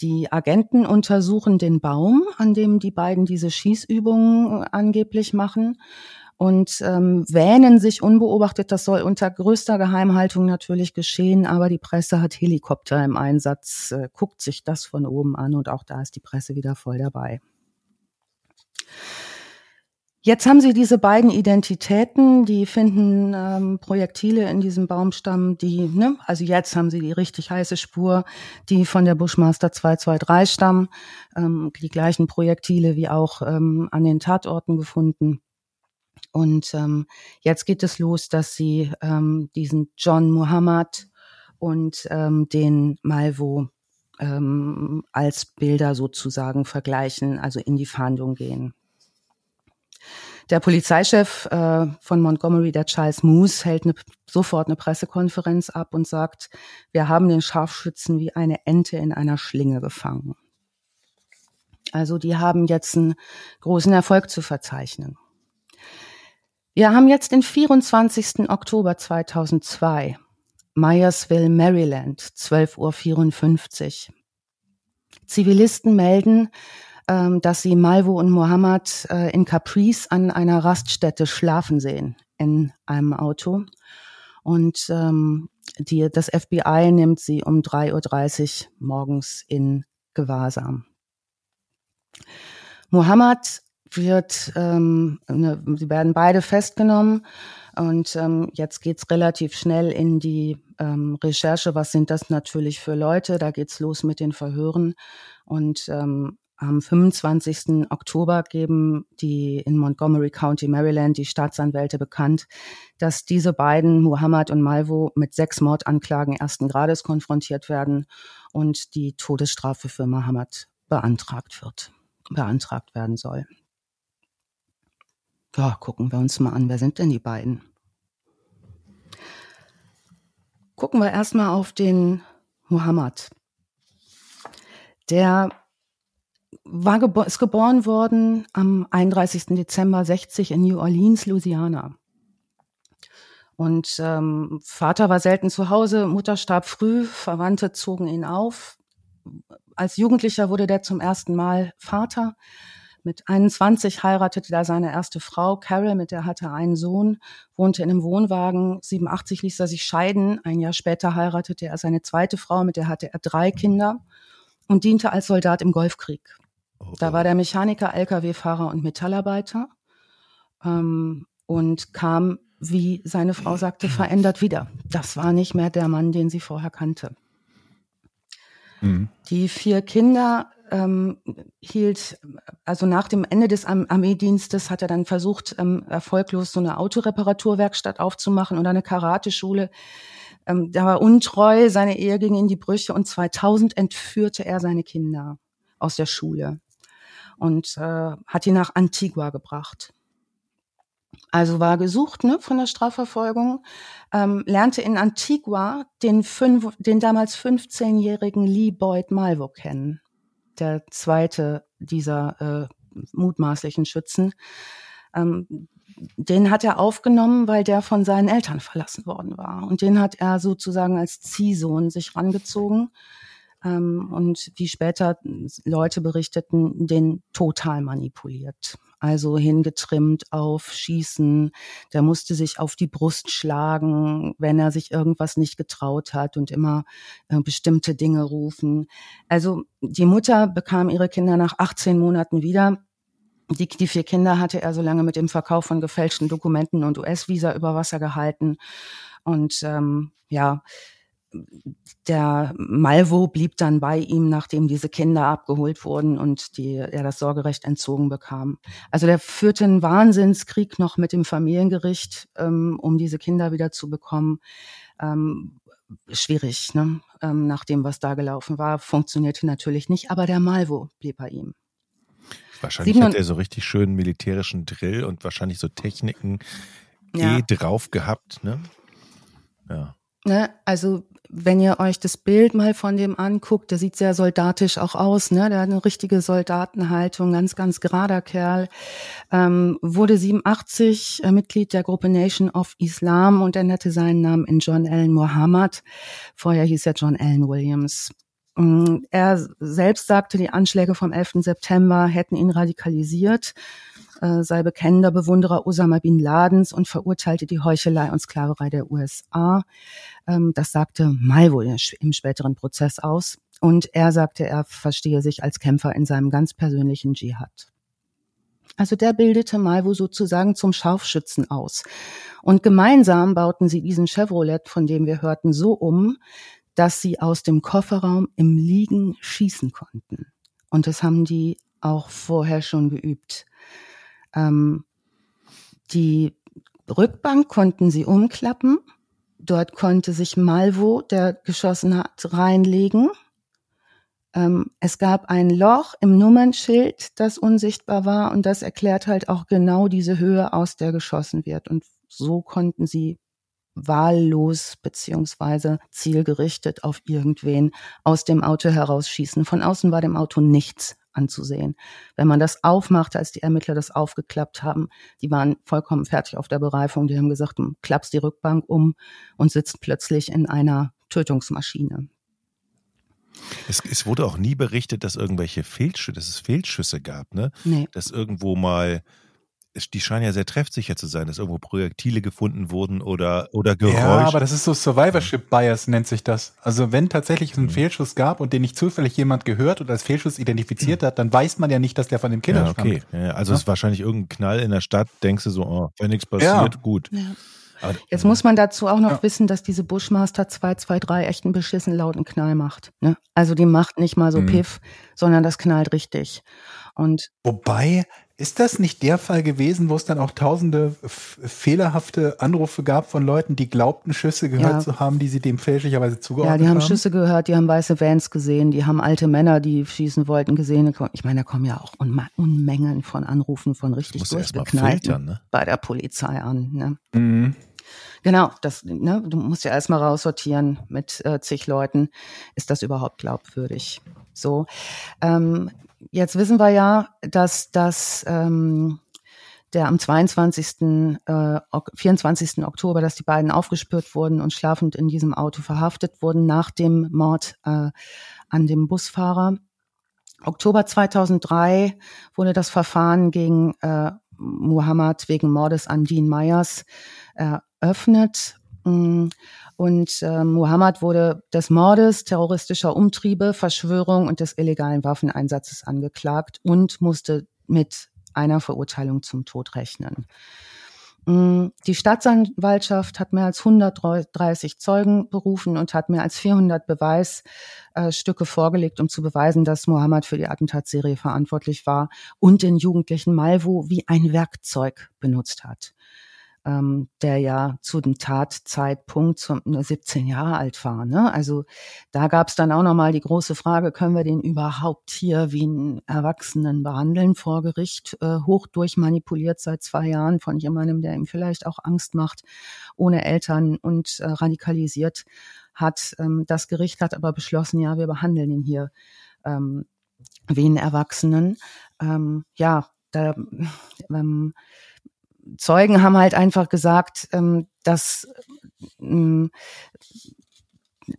C: Die Agenten untersuchen den Baum, an dem die beiden diese Schießübungen angeblich machen. und ähm, wähnen sich unbeobachtet. Das soll unter größter Geheimhaltung natürlich geschehen, aber die Presse hat Helikopter im Einsatz, äh, guckt sich das von oben an und auch da ist die Presse wieder voll dabei. Jetzt haben sie diese beiden Identitäten, die finden ähm, Projektile in diesem Baumstamm, die, ne, also jetzt haben sie die richtig heiße Spur, die von der Bushmaster 223 stammen, ähm, die gleichen Projektile wie auch ähm, an den Tatorten gefunden. Und ähm, jetzt geht es los, dass sie ähm, diesen John Muhammad und ähm, den Malvo ähm, als Bilder sozusagen vergleichen, also in die Fahndung gehen. Der Polizeichef äh, von Montgomery, der Charles Moose, hält eine, sofort eine Pressekonferenz ab und sagt, wir haben den Scharfschützen wie eine Ente in einer Schlinge gefangen. Also die haben jetzt einen großen Erfolg zu verzeichnen. Wir haben jetzt den 24. Oktober 2002. Myersville, Maryland, 12.54 Uhr. Zivilisten melden, ähm, dass sie Malvo und Mohammed äh, in Caprice an einer Raststätte schlafen sehen in einem Auto. Und ähm, die, das FBI nimmt sie um 3.30 Uhr morgens in Gewahrsam. Mohammed wird, ähm, ne, sie werden beide festgenommen und ähm, jetzt geht's relativ schnell in die ähm, Recherche, was sind das natürlich für Leute, da geht's los mit den Verhören und ähm, am 25. Oktober geben die in Montgomery County, Maryland, die Staatsanwälte bekannt, dass diese beiden, Muhammad und Malvo, mit sechs Mordanklagen ersten Grades konfrontiert werden und die Todesstrafe für Muhammad beantragt wird, beantragt werden soll. Ja, gucken wir uns mal an, wer sind denn die beiden? Gucken wir erstmal auf den Muhammad. Der war gebo ist geboren worden am 31. Dezember 60 in New Orleans, Louisiana. Und ähm, Vater war selten zu Hause, Mutter starb früh, Verwandte zogen ihn auf. Als Jugendlicher wurde der zum ersten Mal Vater. Mit 21 heiratete er seine erste Frau, Carol, mit der hatte er einen Sohn, wohnte in einem Wohnwagen. 87 ließ er sich scheiden. Ein Jahr später heiratete er seine zweite Frau, mit der hatte er drei Kinder und diente als Soldat im Golfkrieg. Da war der Mechaniker, Lkw-Fahrer und Metallarbeiter ähm, und kam, wie seine Frau sagte, verändert wieder. Das war nicht mehr der Mann, den sie vorher kannte. Mhm. Die vier Kinder ähm, hielt, also nach dem Ende des Armeedienstes hat er dann versucht, ähm, erfolglos so eine Autoreparaturwerkstatt aufzumachen und eine Karateschule. Ähm, der war untreu, seine Ehe ging in die Brüche und 2000 entführte er seine Kinder aus der Schule und äh, hat ihn nach Antigua gebracht. Also war gesucht ne, von der Strafverfolgung, ähm, lernte in Antigua den, fünf, den damals 15-jährigen Lee Boyd Malvo kennen, der zweite dieser äh, mutmaßlichen Schützen. Ähm, den hat er aufgenommen, weil der von seinen Eltern verlassen worden war. Und den hat er sozusagen als Ziehsohn sich rangezogen ähm, und wie später Leute berichteten, den total manipuliert. Also hingetrimmt auf Schießen, der musste sich auf die Brust schlagen, wenn er sich irgendwas nicht getraut hat und immer äh, bestimmte Dinge rufen. Also die Mutter bekam ihre Kinder nach 18 Monaten wieder. Die, die vier Kinder hatte er so lange mit dem Verkauf von gefälschten Dokumenten und US-Visa über Wasser gehalten. Und ähm, ja, der Malvo blieb dann bei ihm, nachdem diese Kinder abgeholt wurden und die, er das Sorgerecht entzogen bekam. Also der führte einen Wahnsinnskrieg noch mit dem Familiengericht, ähm, um diese Kinder wieder zu bekommen. Ähm, schwierig, ne? ähm, nach dem, was da gelaufen war, funktionierte natürlich nicht, aber der Malvo blieb bei ihm.
A: Wahrscheinlich hat er so richtig schönen militärischen Drill und wahrscheinlich so Techniken ja. eh drauf gehabt, ne?
C: Ja. Ne, also wenn ihr euch das Bild mal von dem anguckt, der sieht sehr soldatisch auch aus, ne? Der hat eine richtige Soldatenhaltung, ganz, ganz gerader Kerl. Ähm, wurde 87 äh, Mitglied der Gruppe Nation of Islam und er nannte seinen Namen in John Allen Muhammad. Vorher hieß er John Allen Williams. Mm, er selbst sagte, die Anschläge vom 11. September hätten ihn radikalisiert, äh, sei bekennender Bewunderer Osama bin Ladens und verurteilte die Heuchelei und Sklaverei der USA. Ähm, das sagte Malvo im späteren Prozess aus. Und er sagte, er verstehe sich als Kämpfer in seinem ganz persönlichen Dschihad. Also der bildete Malvo sozusagen zum Scharfschützen aus. Und gemeinsam bauten sie diesen Chevrolet, von dem wir hörten, so um, dass sie aus dem Kofferraum im Liegen schießen konnten. Und das haben die auch vorher schon geübt. Ähm, die Rückbank konnten sie umklappen. Dort konnte sich Malvo, der geschossen hat, reinlegen. Ähm, es gab ein Loch im Nummernschild, das unsichtbar war und das erklärt halt auch genau diese Höhe, aus der geschossen wird. Und so konnten sie wahllos beziehungsweise zielgerichtet auf irgendwen aus dem Auto herausschießen. Von außen war dem Auto nichts anzusehen. Wenn man das aufmachte, als die Ermittler das aufgeklappt haben, die waren vollkommen fertig auf der Bereifung. Die haben gesagt, du klappst die Rückbank um und sitzt plötzlich in einer Tötungsmaschine.
A: Es, es wurde auch nie berichtet, dass irgendwelche Fehlschüsse, dass es Fehlschüsse gab, ne? Nee. Dass irgendwo mal die scheinen ja sehr treffsicher zu sein, dass irgendwo Projektile gefunden wurden oder, oder Geräusche. Ja,
B: aber das ist so Survivorship Bias nennt sich das. Also wenn tatsächlich einen mhm. Fehlschuss gab und den nicht zufällig jemand gehört oder als Fehlschuss identifiziert mhm. hat, dann weiß man ja nicht, dass der von dem Killer
A: ja, okay. stammt. Ja, also ja? es ist wahrscheinlich irgendein Knall in der Stadt, denkst du so, oh, wenn nichts passiert, ja. gut. Ja.
C: Aber, Jetzt muss man dazu auch noch ja. wissen, dass diese Bushmaster 223 echt einen beschissen lauten Knall macht. Ne? Also die macht nicht mal so mhm. Piff, sondern das knallt richtig. Und
B: Wobei, ist das nicht der Fall gewesen, wo es dann auch tausende fehlerhafte Anrufe gab von Leuten, die glaubten, Schüsse gehört ja. zu haben, die sie dem fälschlicherweise zugeordnet haben?
C: Ja, die
B: haben,
C: haben Schüsse gehört, die haben weiße Vans gesehen, die haben alte Männer, die schießen wollten, gesehen. Ich meine, da kommen ja auch Unmengen von Anrufen von richtig durchgeknallten ne? bei der Polizei an. Ne? Mhm. Genau, das, ne, du musst ja erstmal raussortieren mit äh, zig Leuten. Ist das überhaupt glaubwürdig? So. Ähm, Jetzt wissen wir ja, dass das ähm, der am 22. Äh, 24. Oktober, dass die beiden aufgespürt wurden und schlafend in diesem Auto verhaftet wurden nach dem Mord äh, an dem Busfahrer. Oktober 2003 wurde das Verfahren gegen äh, Muhammad wegen Mordes an Dean Myers eröffnet. Mm, und äh, Muhammad wurde des Mordes, terroristischer Umtriebe, Verschwörung und des illegalen Waffeneinsatzes angeklagt und musste mit einer Verurteilung zum Tod rechnen. Mm, die Staatsanwaltschaft hat mehr als 130 Zeugen berufen und hat mehr als 400 Beweisstücke vorgelegt, um zu beweisen, dass Mohammed für die Attentatsserie verantwortlich war und den jugendlichen Malvo wie ein Werkzeug benutzt hat ähm, der ja zu dem Tatzeitpunkt zum, 17 Jahre alt war. Ne? Also da gab es dann auch nochmal die große Frage, können wir den überhaupt hier wie einen Erwachsenen behandeln vor Gericht, äh, hoch durchmanipuliert seit zwei Jahren von jemandem, der ihm vielleicht auch Angst macht, ohne Eltern und äh, radikalisiert hat. Ähm, das Gericht hat aber beschlossen, ja, wir behandeln ihn hier ähm, wie einen Erwachsenen. Ähm, ja, da ähm, Zeugen haben halt einfach gesagt, ähm, dass, ähm,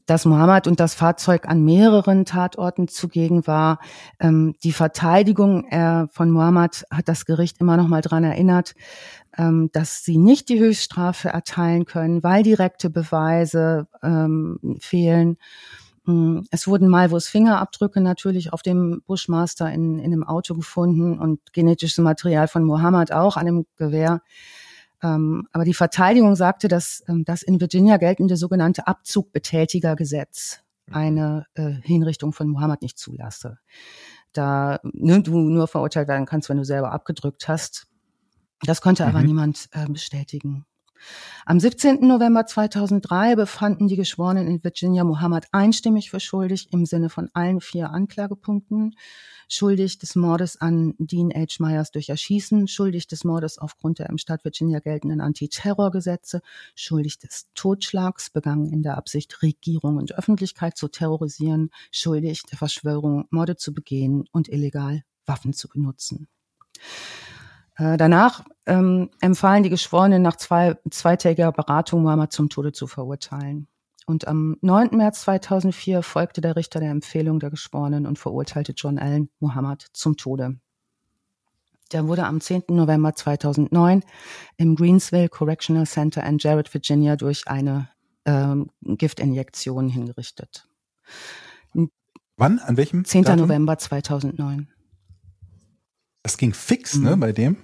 C: dass Mohammed und das Fahrzeug an mehreren Tatorten zugegen war. Ähm, die Verteidigung äh, von Mohammed hat das Gericht immer noch mal dran erinnert, ähm, dass sie nicht die Höchststrafe erteilen können, weil direkte Beweise ähm, fehlen. Hm, es wurden Malvos Fingerabdrücke natürlich auf dem Bushmaster in, in dem Auto gefunden und genetisches Material von Mohammed auch an dem Gewehr. Ähm, aber die Verteidigung sagte, dass ähm, das in Virginia geltende sogenannte Abzugbetätigergesetz eine äh, Hinrichtung von Mohammed nicht zulasse. Da ne, du nur verurteilt werden kannst, wenn du selber abgedrückt hast. Das konnte mhm. aber niemand äh, bestätigen. Am 17. November 2003 befanden die Geschworenen in Virginia Muhammad einstimmig für schuldig im Sinne von allen vier Anklagepunkten. Schuldig des Mordes an Dean H. Myers durch Erschießen, schuldig des Mordes aufgrund der im Staat Virginia geltenden Antiterrorgesetze, schuldig des Totschlags begangen in der Absicht, Regierung und Öffentlichkeit zu terrorisieren, schuldig der Verschwörung, Morde zu begehen und illegal Waffen zu benutzen. Äh, danach ähm, empfahlen die Geschworenen nach zwei, zweitägiger Beratung Muhammad zum Tode zu verurteilen. Und am 9. März 2004 folgte der Richter der Empfehlung der Geschworenen und verurteilte John Allen Muhammad zum Tode. Der wurde am 10. November 2009 im Greensville Correctional Center in Jarrett, Virginia durch eine ähm, Giftinjektion hingerichtet.
B: Wann? An welchem?
C: 10. Datum? November 2009.
B: Das ging fix, ne, mhm. ne, bei dem?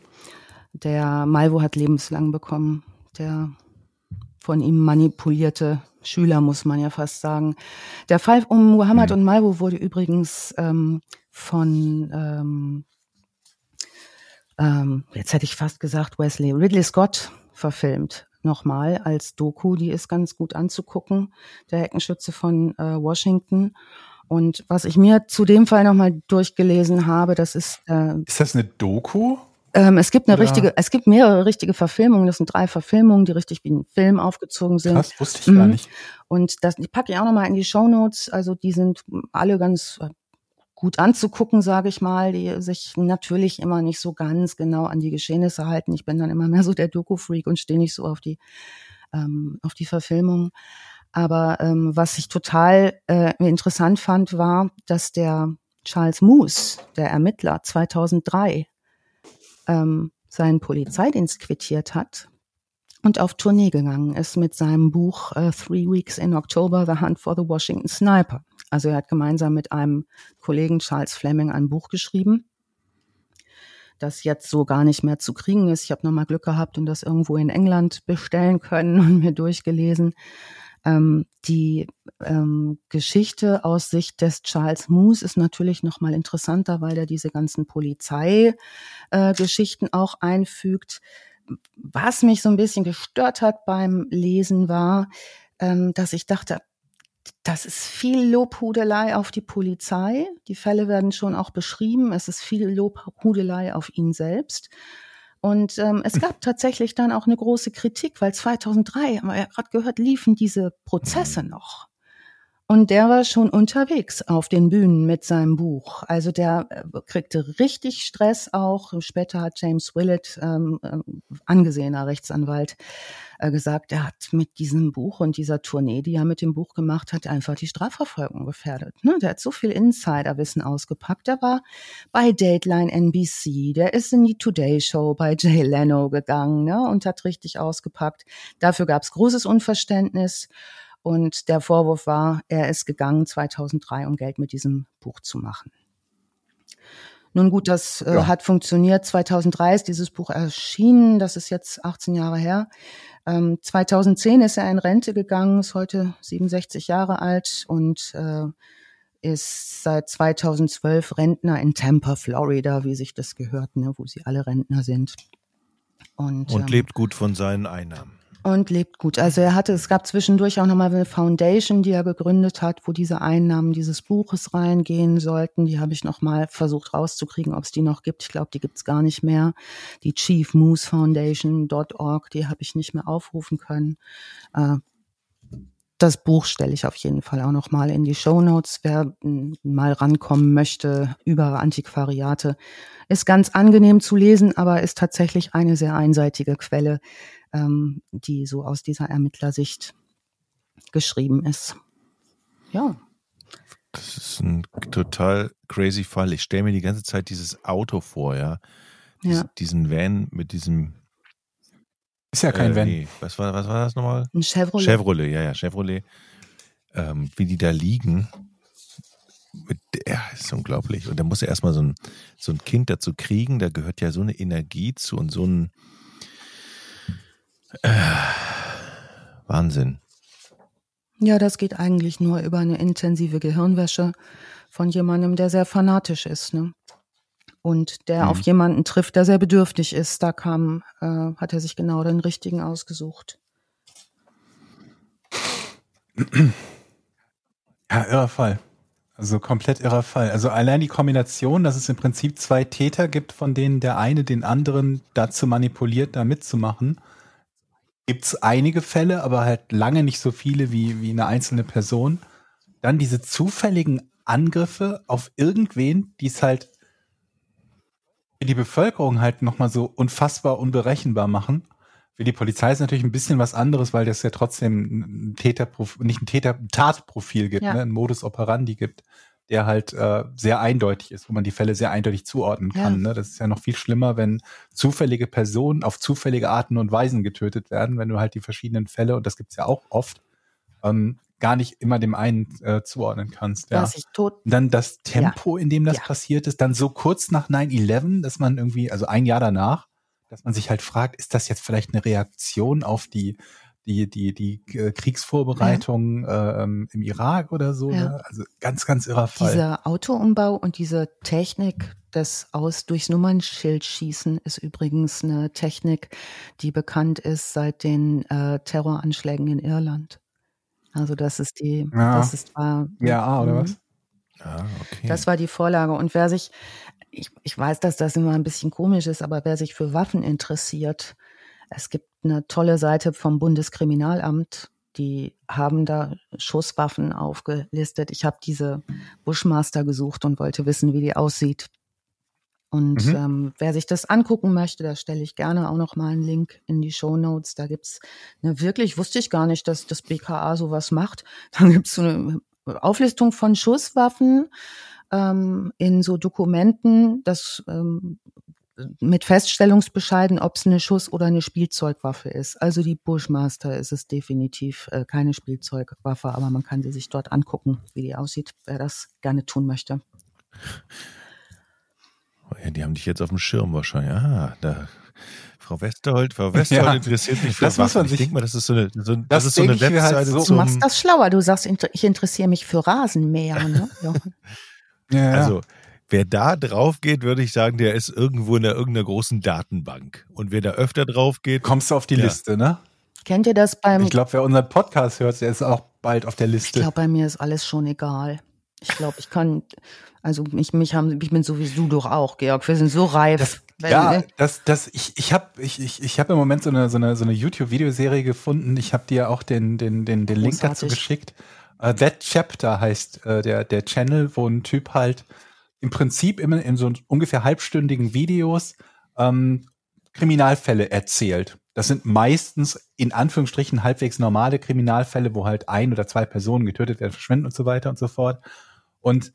C: Der Malvo hat lebenslang bekommen. Der von ihm manipulierte Schüler, muss man ja fast sagen. Der Fall um Muhammad mhm. und Malvo wurde übrigens ähm, von ähm, ähm, jetzt hätte ich fast gesagt Wesley Ridley Scott verfilmt nochmal als Doku, die ist ganz gut anzugucken, der Heckenschütze von äh, Washington. Und was ich mir zu dem Fall nochmal durchgelesen habe, das ist.
B: Äh, ist das eine Doku?
C: Ähm, es gibt eine Oder? richtige, es gibt mehrere richtige Verfilmungen. Das sind drei Verfilmungen, die richtig wie ein Film aufgezogen sind.
B: Das wusste ich mhm. gar nicht.
C: Und das, die packe ich auch nochmal in die Show Notes. Also die sind alle ganz gut anzugucken, sage ich mal, die sich natürlich immer nicht so ganz genau an die Geschehnisse halten. Ich bin dann immer mehr so der Doku-Freak und stehe nicht so auf die, ähm, auf die Verfilmung. Aber ähm, was ich total äh, interessant fand, war, dass der Charles Moose, der Ermittler, 2003 ähm, seinen Polizeidienst quittiert hat und auf Tournee gegangen ist mit seinem Buch uh, Three Weeks in October, The Hunt for the Washington Sniper. Also er hat gemeinsam mit einem Kollegen Charles Fleming ein Buch geschrieben, das jetzt so gar nicht mehr zu kriegen ist. Ich habe nochmal Glück gehabt und das irgendwo in England bestellen können und mir durchgelesen. Ähm, die ähm, Geschichte aus Sicht des Charles Moose ist natürlich nochmal interessanter, weil er diese ganzen Polizeigeschichten äh, auch einfügt. Was mich so ein bisschen gestört hat beim Lesen war, ähm, dass ich dachte, das ist viel Lobhudelei auf die Polizei. Die Fälle werden schon auch beschrieben. Es ist viel Lobhudelei auf ihn selbst. Und ähm, es gab tatsächlich dann auch eine große Kritik, weil 2003, haben wir ja gerade gehört, liefen diese Prozesse noch. Und der war schon unterwegs auf den Bühnen mit seinem Buch. Also der äh, kriegte richtig Stress auch. Später hat James Willett, ähm, äh, angesehener Rechtsanwalt, äh, gesagt, er hat mit diesem Buch und dieser Tournee, die er mit dem Buch gemacht hat, einfach die Strafverfolgung gefährdet. Ne? Der hat so viel Insiderwissen ausgepackt. Der war bei Dateline NBC, der ist in die Today Show bei Jay Leno gegangen ne? und hat richtig ausgepackt. Dafür gab es großes Unverständnis. Und der Vorwurf war, er ist gegangen 2003, um Geld mit diesem Buch zu machen. Nun gut, das äh, ja. hat funktioniert. 2003 ist dieses Buch erschienen. Das ist jetzt 18 Jahre her. Ähm, 2010 ist er in Rente gegangen, ist heute 67 Jahre alt und äh, ist seit 2012 Rentner in Tampa, Florida, wie sich das gehört, ne, wo sie alle Rentner sind.
A: Und, und ähm, lebt gut von seinen Einnahmen
C: und lebt gut. Also er hatte, es gab zwischendurch auch nochmal eine Foundation, die er gegründet hat, wo diese Einnahmen dieses Buches reingehen sollten. Die habe ich nochmal versucht rauszukriegen, ob es die noch gibt. Ich glaube, die gibt's gar nicht mehr. Die Chief Moose Foundation.org, die habe ich nicht mehr aufrufen können. Äh, das Buch stelle ich auf jeden Fall auch nochmal in die Show Notes. Wer mal rankommen möchte über Antiquariate, ist ganz angenehm zu lesen, aber ist tatsächlich eine sehr einseitige Quelle ähm, die so aus dieser Ermittlersicht geschrieben ist. Ja.
A: Das ist ein total crazy Fall. Ich stelle mir die ganze Zeit dieses Auto vor, ja. Dies, ja. Diesen Van mit diesem.
B: Ist ja kein äh, Van. Nee.
A: Was war, was war das nochmal?
C: Ein Chevrolet.
A: Chevrolet, ja, ja, Chevrolet. Ähm, wie die da liegen. Mit, ja, ist unglaublich. Und da muss er erstmal so ein, so ein Kind dazu kriegen. Da gehört ja so eine Energie zu und so ein äh, Wahnsinn.
C: Ja, das geht eigentlich nur über eine intensive Gehirnwäsche von jemandem, der sehr fanatisch ist, ne? Und der mhm. auf jemanden trifft, der sehr bedürftig ist. Da kam, äh, hat er sich genau den richtigen ausgesucht.
B: Ja, irrer Fall. Also komplett irrer Fall. Also allein die Kombination, dass es im Prinzip zwei Täter gibt, von denen der eine den anderen dazu manipuliert, da mitzumachen gibt es einige Fälle, aber halt lange nicht so viele wie, wie eine einzelne Person. Dann diese zufälligen Angriffe auf irgendwen, die es halt für die Bevölkerung halt nochmal so unfassbar unberechenbar machen, Für die Polizei ist natürlich ein bisschen was anderes, weil das ja trotzdem ein Täterprofil, nicht ein Täter, Tatprofil gibt, ja. ne, ein Modus operandi gibt, der halt äh, sehr eindeutig ist, wo man die Fälle sehr eindeutig zuordnen kann. Ja. Ne? Das ist ja noch viel schlimmer, wenn zufällige Personen auf zufällige Arten und Weisen getötet werden, wenn du halt die verschiedenen Fälle, und das gibt's ja auch oft, ähm, gar nicht immer dem einen äh, zuordnen kannst. Ja. Dann das Tempo, ja. in dem das ja. passiert ist, dann so kurz nach 9-11, dass man irgendwie, also ein Jahr danach, dass man sich halt fragt, ist das jetzt vielleicht eine Reaktion auf die die die die äh, Kriegsvorbereitungen ja. ähm, im Irak oder so? Ja. Ne? Also ganz ganz irrer Fall.
C: Dieser Autoumbau und diese Technik des aus durchs Nummernschild schießen ist übrigens eine Technik, die bekannt ist seit den äh, Terroranschlägen in Irland. Also das ist die, ja. das ist war.
B: Ja, oder was?
A: Ah, okay.
C: Das war die Vorlage. Und wer sich, ich, ich weiß, dass das immer ein bisschen komisch ist, aber wer sich für Waffen interessiert, es gibt eine tolle Seite vom Bundeskriminalamt, die haben da Schusswaffen aufgelistet. Ich habe diese Bushmaster gesucht und wollte wissen, wie die aussieht. Und mhm. ähm, wer sich das angucken möchte, da stelle ich gerne auch noch mal einen Link in die Show Notes. Da gibt's eine wirklich, wusste ich gar nicht, dass das BKA sowas macht. Dann gibt's so eine Auflistung von Schusswaffen ähm, in so Dokumenten, das ähm, mit Feststellungsbescheiden, ob es eine Schuss- oder eine Spielzeugwaffe ist. Also die Bushmaster ist es definitiv äh, keine Spielzeugwaffe, aber man kann sie sich dort angucken, wie die aussieht, wer das gerne tun möchte.
A: Ja, die haben dich jetzt auf dem Schirm wahrscheinlich. Ah, da. Frau Westerholt, Frau Westerholt ja, interessiert mich für
B: das muss man sich,
A: Ich denke mal, das ist so eine, so,
B: das, das ist so eine halt Webseite. Halt so,
C: du machst das schlauer. Du sagst, ich interessiere mich für Rasenmäher. Ne?
A: ja. Also, wer da drauf geht, würde ich sagen, der ist irgendwo in irgendeiner großen Datenbank. Und wer da öfter drauf geht.
B: Kommst du auf die ja. Liste, ne?
C: Kennt ihr das beim.
B: Ich glaube, wer unseren Podcast hört, der ist auch bald auf der Liste.
C: Ich glaube, bei mir ist alles schon egal. Ich glaube, ich kann, also mich, mich haben, ich bin sowieso doch auch, Georg. Wir sind so reif.
B: Das, ja, das, das, ich, ich habe, ich, ich, ich habe im Moment so eine, so eine, so eine YouTube-Videoserie gefunden. Ich habe dir auch den, den, den, den Link dazu geschickt. Uh, That Chapter heißt uh, der, der Channel, wo ein Typ halt im Prinzip immer in so ungefähr halbstündigen Videos ähm, Kriminalfälle erzählt. Das sind meistens in Anführungsstrichen halbwegs normale Kriminalfälle, wo halt ein oder zwei Personen getötet werden, verschwinden und so weiter und so fort. Und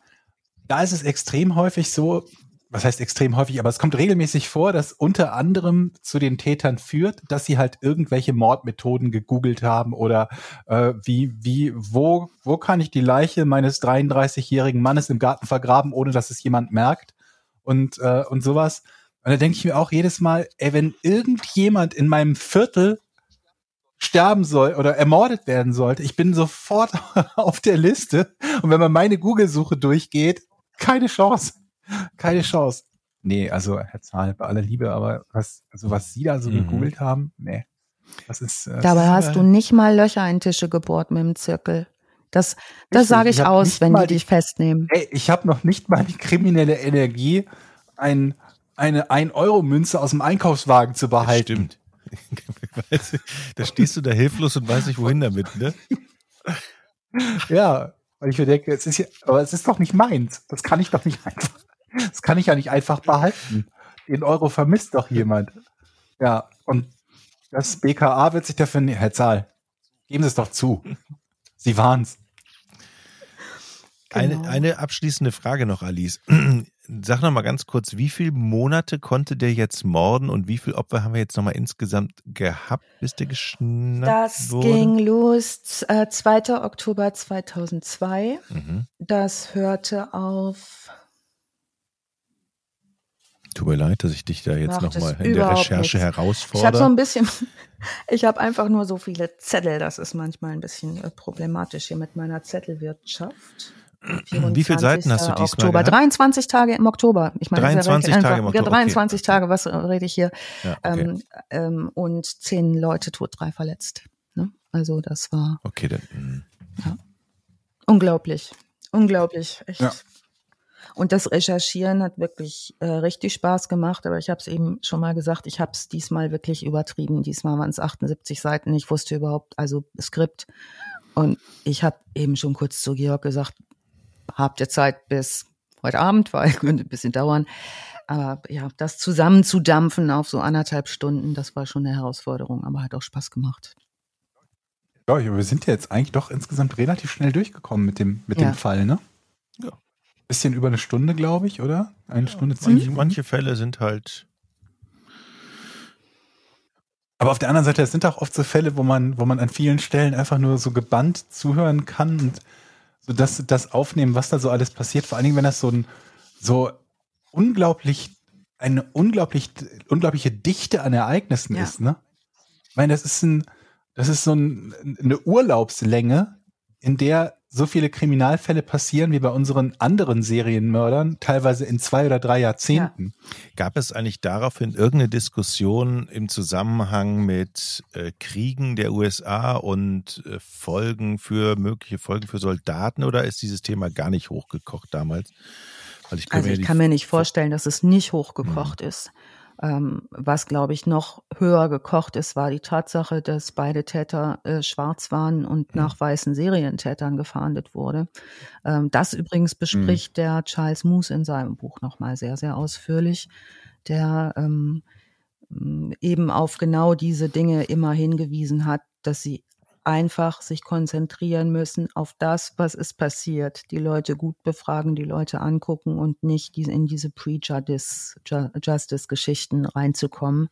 B: da ist es extrem häufig so, was heißt extrem häufig, aber es kommt regelmäßig vor, dass unter anderem zu den Tätern führt, dass sie halt irgendwelche Mordmethoden gegoogelt haben oder äh, wie, wie, wo, wo kann ich die Leiche meines 33-jährigen Mannes im Garten vergraben, ohne dass es jemand merkt und, äh, und sowas. Und da denke ich mir auch jedes Mal, ey, wenn irgendjemand in meinem Viertel sterben soll oder ermordet werden sollte, ich bin sofort auf der Liste. Und wenn man meine Google-Suche durchgeht, keine Chance. Keine Chance. Nee, also Herr Zahl, bei aller Liebe, aber was, also was Sie da so mhm. gegoogelt haben, nee. Das ist,
C: äh, Dabei hast du nicht mal Löcher in Tische gebohrt mit dem Zirkel. Das, das sage ich, ich aus, wenn die dich festnehmen.
B: Ey, ich habe noch nicht mal die kriminelle Energie, ein, eine 1-Euro-Münze aus dem Einkaufswagen zu behalten.
A: Das stimmt. da stehst du da hilflos und weißt nicht, wohin damit, ne?
B: Ja, weil ich mir denke, es ist ja, aber es ist doch nicht meins. Das kann ich doch nicht einfach, das kann ich ja nicht einfach behalten. Den Euro vermisst doch jemand. Ja, und das BKA wird sich dafür, Herr Zahl, geben Sie es doch zu. Sie waren's.
A: Genau. Eine, eine abschließende Frage noch, Alice. Sag noch mal ganz kurz, wie viele Monate konnte der jetzt morden und wie viele Opfer haben wir jetzt noch mal insgesamt gehabt, bis der geschnappt
C: das
A: wurde?
C: Das ging los äh, 2. Oktober 2002. Mhm. Das hörte auf.
A: Tut mir leid, dass ich dich da jetzt noch mal in der Recherche nichts. herausfordere.
C: Ich habe so ein bisschen, ich habe einfach nur so viele Zettel. Das ist manchmal ein bisschen äh, problematisch hier mit meiner Zettelwirtschaft.
A: Wie viele Seiten hast du diesmal
C: Oktober. Gehabt? 23 Tage im Oktober.
A: Ich meine, 23 ja Tage im Oktober.
C: 23 okay. Tage, was rede ich hier? Ja, okay. ähm, ähm, und zehn Leute tot, drei verletzt. Ne? Also das war.
A: Okay, dann. Hm.
C: Ja. Unglaublich. Unglaublich. Echt. Und das Recherchieren hat wirklich äh, richtig Spaß gemacht, aber ich habe es eben schon mal gesagt, ich habe es diesmal wirklich übertrieben. Diesmal waren es 78 Seiten. Ich wusste überhaupt, also Skript. Und ich habe eben schon kurz zu Georg gesagt, habt ihr Zeit bis heute Abend, weil könnte ein bisschen dauern. aber ja, das zusammenzudampfen auf so anderthalb Stunden, das war schon eine Herausforderung, aber hat auch Spaß gemacht.
B: Ja, wir sind ja jetzt eigentlich doch insgesamt relativ schnell durchgekommen mit dem, mit ja. dem Fall, ne? Ja. Bisschen über eine Stunde, glaube ich, oder? Eine ja, Stunde
A: zehn manche, manche Fälle sind halt.
B: Aber auf der anderen Seite, es sind auch oft so Fälle, wo man, wo man an vielen Stellen einfach nur so gebannt zuhören kann und so das, das aufnehmen, was da so alles passiert. Vor allen Dingen, wenn das so ein, so unglaublich, eine unglaublich, unglaubliche Dichte an Ereignissen ja. ist, ne? Ich meine, das ist ein, das ist so ein, eine Urlaubslänge, in der so viele Kriminalfälle passieren wie bei unseren anderen Serienmördern, teilweise in zwei oder drei Jahrzehnten.
A: Ja. Gab es eigentlich daraufhin irgendeine Diskussion im Zusammenhang mit äh, Kriegen der USA und äh, Folgen für mögliche Folgen für Soldaten oder ist dieses Thema gar nicht hochgekocht damals?
C: Ich also ich kann mir nicht vorstellen, dass es nicht hochgekocht hm. ist. Ähm, was, glaube ich, noch höher gekocht ist, war die Tatsache, dass beide Täter äh, schwarz waren und mhm. nach weißen Serientätern gefahndet wurde. Ähm, das übrigens mhm. bespricht mhm. der Charles Moose in seinem Buch nochmal sehr, sehr ausführlich, der ähm, eben auf genau diese Dinge immer hingewiesen hat, dass sie einfach sich konzentrieren müssen auf das, was ist passiert. Die Leute gut befragen, die Leute angucken und nicht in diese Pre-Justice-Geschichten reinzukommen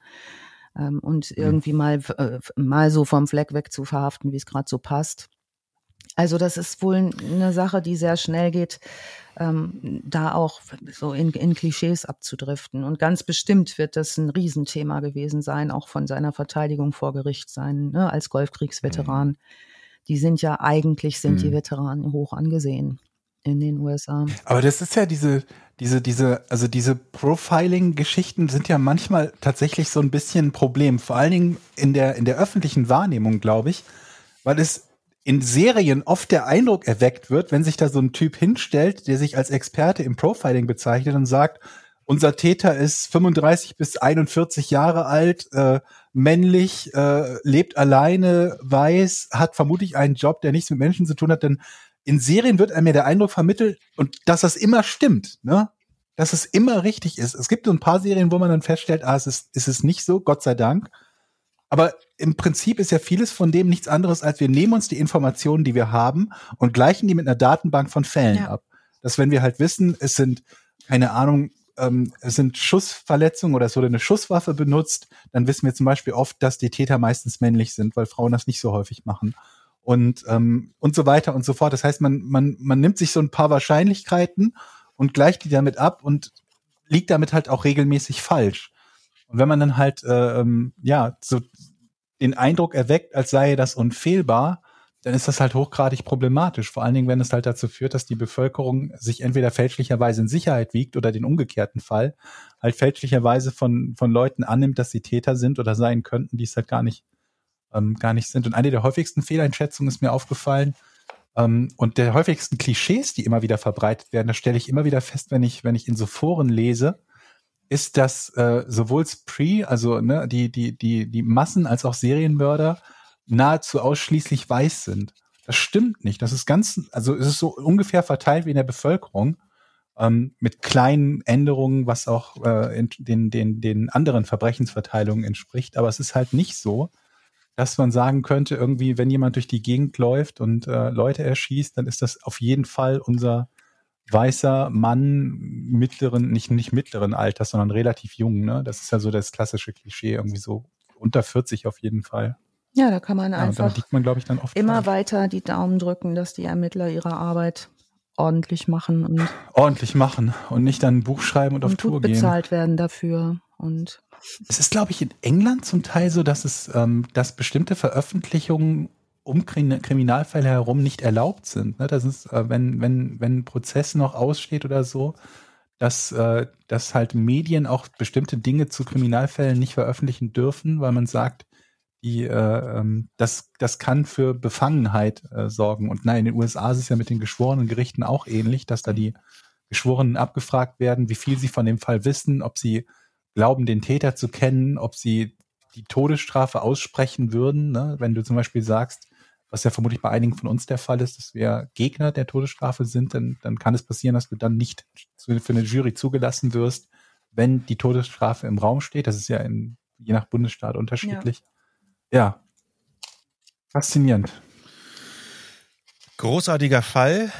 C: ähm, und mhm. irgendwie mal, äh, mal so vom Fleck weg zu verhaften, wie es gerade so passt. Also das ist wohl eine Sache, die sehr schnell geht, ähm, da auch so in, in Klischees abzudriften. Und ganz bestimmt wird das ein Riesenthema gewesen sein, auch von seiner Verteidigung vor Gericht sein, ne, als Golfkriegsveteran. Mhm. Die sind ja eigentlich, sind mhm. die Veteranen hoch angesehen in den USA.
B: Aber das ist ja diese, diese, diese, also diese Profiling-Geschichten sind ja manchmal tatsächlich so ein bisschen ein Problem, vor allen Dingen in der, in der öffentlichen Wahrnehmung, glaube ich, weil es in Serien oft der Eindruck erweckt wird, wenn sich da so ein Typ hinstellt, der sich als Experte im Profiling bezeichnet und sagt, unser Täter ist 35 bis 41 Jahre alt, äh, männlich, äh, lebt alleine, weiß, hat vermutlich einen Job, der nichts mit Menschen zu tun hat, denn in Serien wird einem ja der Eindruck vermittelt und dass das immer stimmt, ne? Dass es immer richtig ist. Es gibt so ein paar Serien, wo man dann feststellt, ah, es ist, ist es nicht so, Gott sei Dank. Aber im Prinzip ist ja vieles von dem nichts anderes, als wir nehmen uns die Informationen, die wir haben und gleichen die mit einer Datenbank von Fällen ja. ab. Dass wenn wir halt wissen, es sind, keine Ahnung, ähm, es sind Schussverletzungen oder es wurde eine Schusswaffe benutzt, dann wissen wir zum Beispiel oft, dass die Täter meistens männlich sind, weil Frauen das nicht so häufig machen. Und, ähm, und so weiter und so fort. Das heißt, man, man, man nimmt sich so ein paar Wahrscheinlichkeiten und gleicht die damit ab und liegt damit halt auch regelmäßig falsch. Und wenn man dann halt, äh, ähm, ja, so den Eindruck erweckt, als sei das unfehlbar, dann ist das halt hochgradig problematisch. Vor allen Dingen, wenn es halt dazu führt, dass die Bevölkerung sich entweder fälschlicherweise in Sicherheit wiegt oder den umgekehrten Fall halt fälschlicherweise von, von Leuten annimmt, dass sie Täter sind oder sein könnten, die es halt gar nicht, ähm, gar nicht sind. Und eine der häufigsten Fehleinschätzungen ist mir aufgefallen, ähm, und der häufigsten Klischees, die immer wieder verbreitet werden, das stelle ich immer wieder fest, wenn ich, wenn ich in so Foren lese, ist, dass äh, sowohl Spree, also ne, die, die, die, die Massen als auch Serienmörder nahezu ausschließlich weiß sind. Das stimmt nicht. Das ist ganz, also es ist so ungefähr verteilt wie in der Bevölkerung, ähm, mit kleinen Änderungen, was auch äh, in den, den, den anderen Verbrechensverteilungen entspricht. Aber es ist halt nicht so, dass man sagen könnte, irgendwie, wenn jemand durch die Gegend läuft und äh, Leute erschießt, dann ist das auf jeden Fall unser weißer Mann mittleren, nicht, nicht mittleren Alters, sondern relativ jung. Ne? Das ist ja so das klassische Klischee, irgendwie so unter 40 auf jeden Fall.
C: Ja, da kann man ja, einfach
B: man, ich, dann
C: immer falsch. weiter die Daumen drücken, dass die Ermittler ihre Arbeit ordentlich machen und
B: ordentlich machen und nicht dann ein Buch schreiben und, und auf Tour
C: gehen. bezahlt werden dafür und
B: es ist, glaube ich, in England zum Teil so, dass es, ähm, dass bestimmte Veröffentlichungen um Kriminalfälle herum nicht erlaubt sind. Ne? Das ist, äh, wenn, wenn, wenn ein Prozess noch aussteht oder so, dass, äh, dass halt Medien auch bestimmte Dinge zu Kriminalfällen nicht veröffentlichen dürfen, weil man sagt, die, äh, ähm, das, das kann für Befangenheit sorgen. Und nein, in den USA ist es ja mit den geschworenen Gerichten auch ähnlich, dass da die Geschworenen abgefragt werden, wie viel sie von dem Fall wissen, ob sie glauben, den Täter zu kennen, ob sie die Todesstrafe aussprechen würden. Ne? Wenn du zum Beispiel sagst, was ja vermutlich bei einigen von uns der Fall ist, dass wir Gegner der Todesstrafe sind, dann, dann kann es passieren, dass du dann nicht für eine Jury zugelassen wirst, wenn die Todesstrafe im Raum steht. Das ist ja in, je nach Bundesstaat unterschiedlich. Ja. ja. Faszinierend.
A: Großartiger Fall.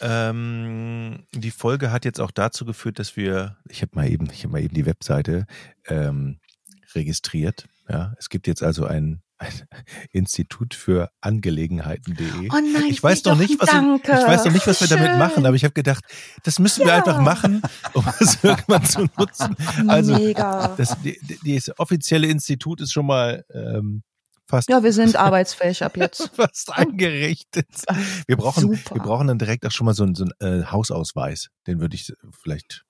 A: Ähm, die Folge hat jetzt auch dazu geführt, dass wir, ich habe mal eben, ich habe mal eben die Webseite ähm, registriert. Ja, es gibt jetzt also ein, ein Institut für Angelegenheiten.de.
C: Oh nein,
A: ich weiß noch nicht, was wir, ich weiß noch nicht, was wir damit machen, aber ich habe gedacht, das müssen ja. wir einfach machen, um es irgendwann zu nutzen. Also Mega. Das, die, das offizielle Institut ist schon mal ähm, fast.
C: Ja, wir sind arbeitsfähig ab jetzt.
A: fast eingerichtet. Wir brauchen, wir brauchen dann direkt auch schon mal so einen, so einen äh, Hausausweis. Den würde ich vielleicht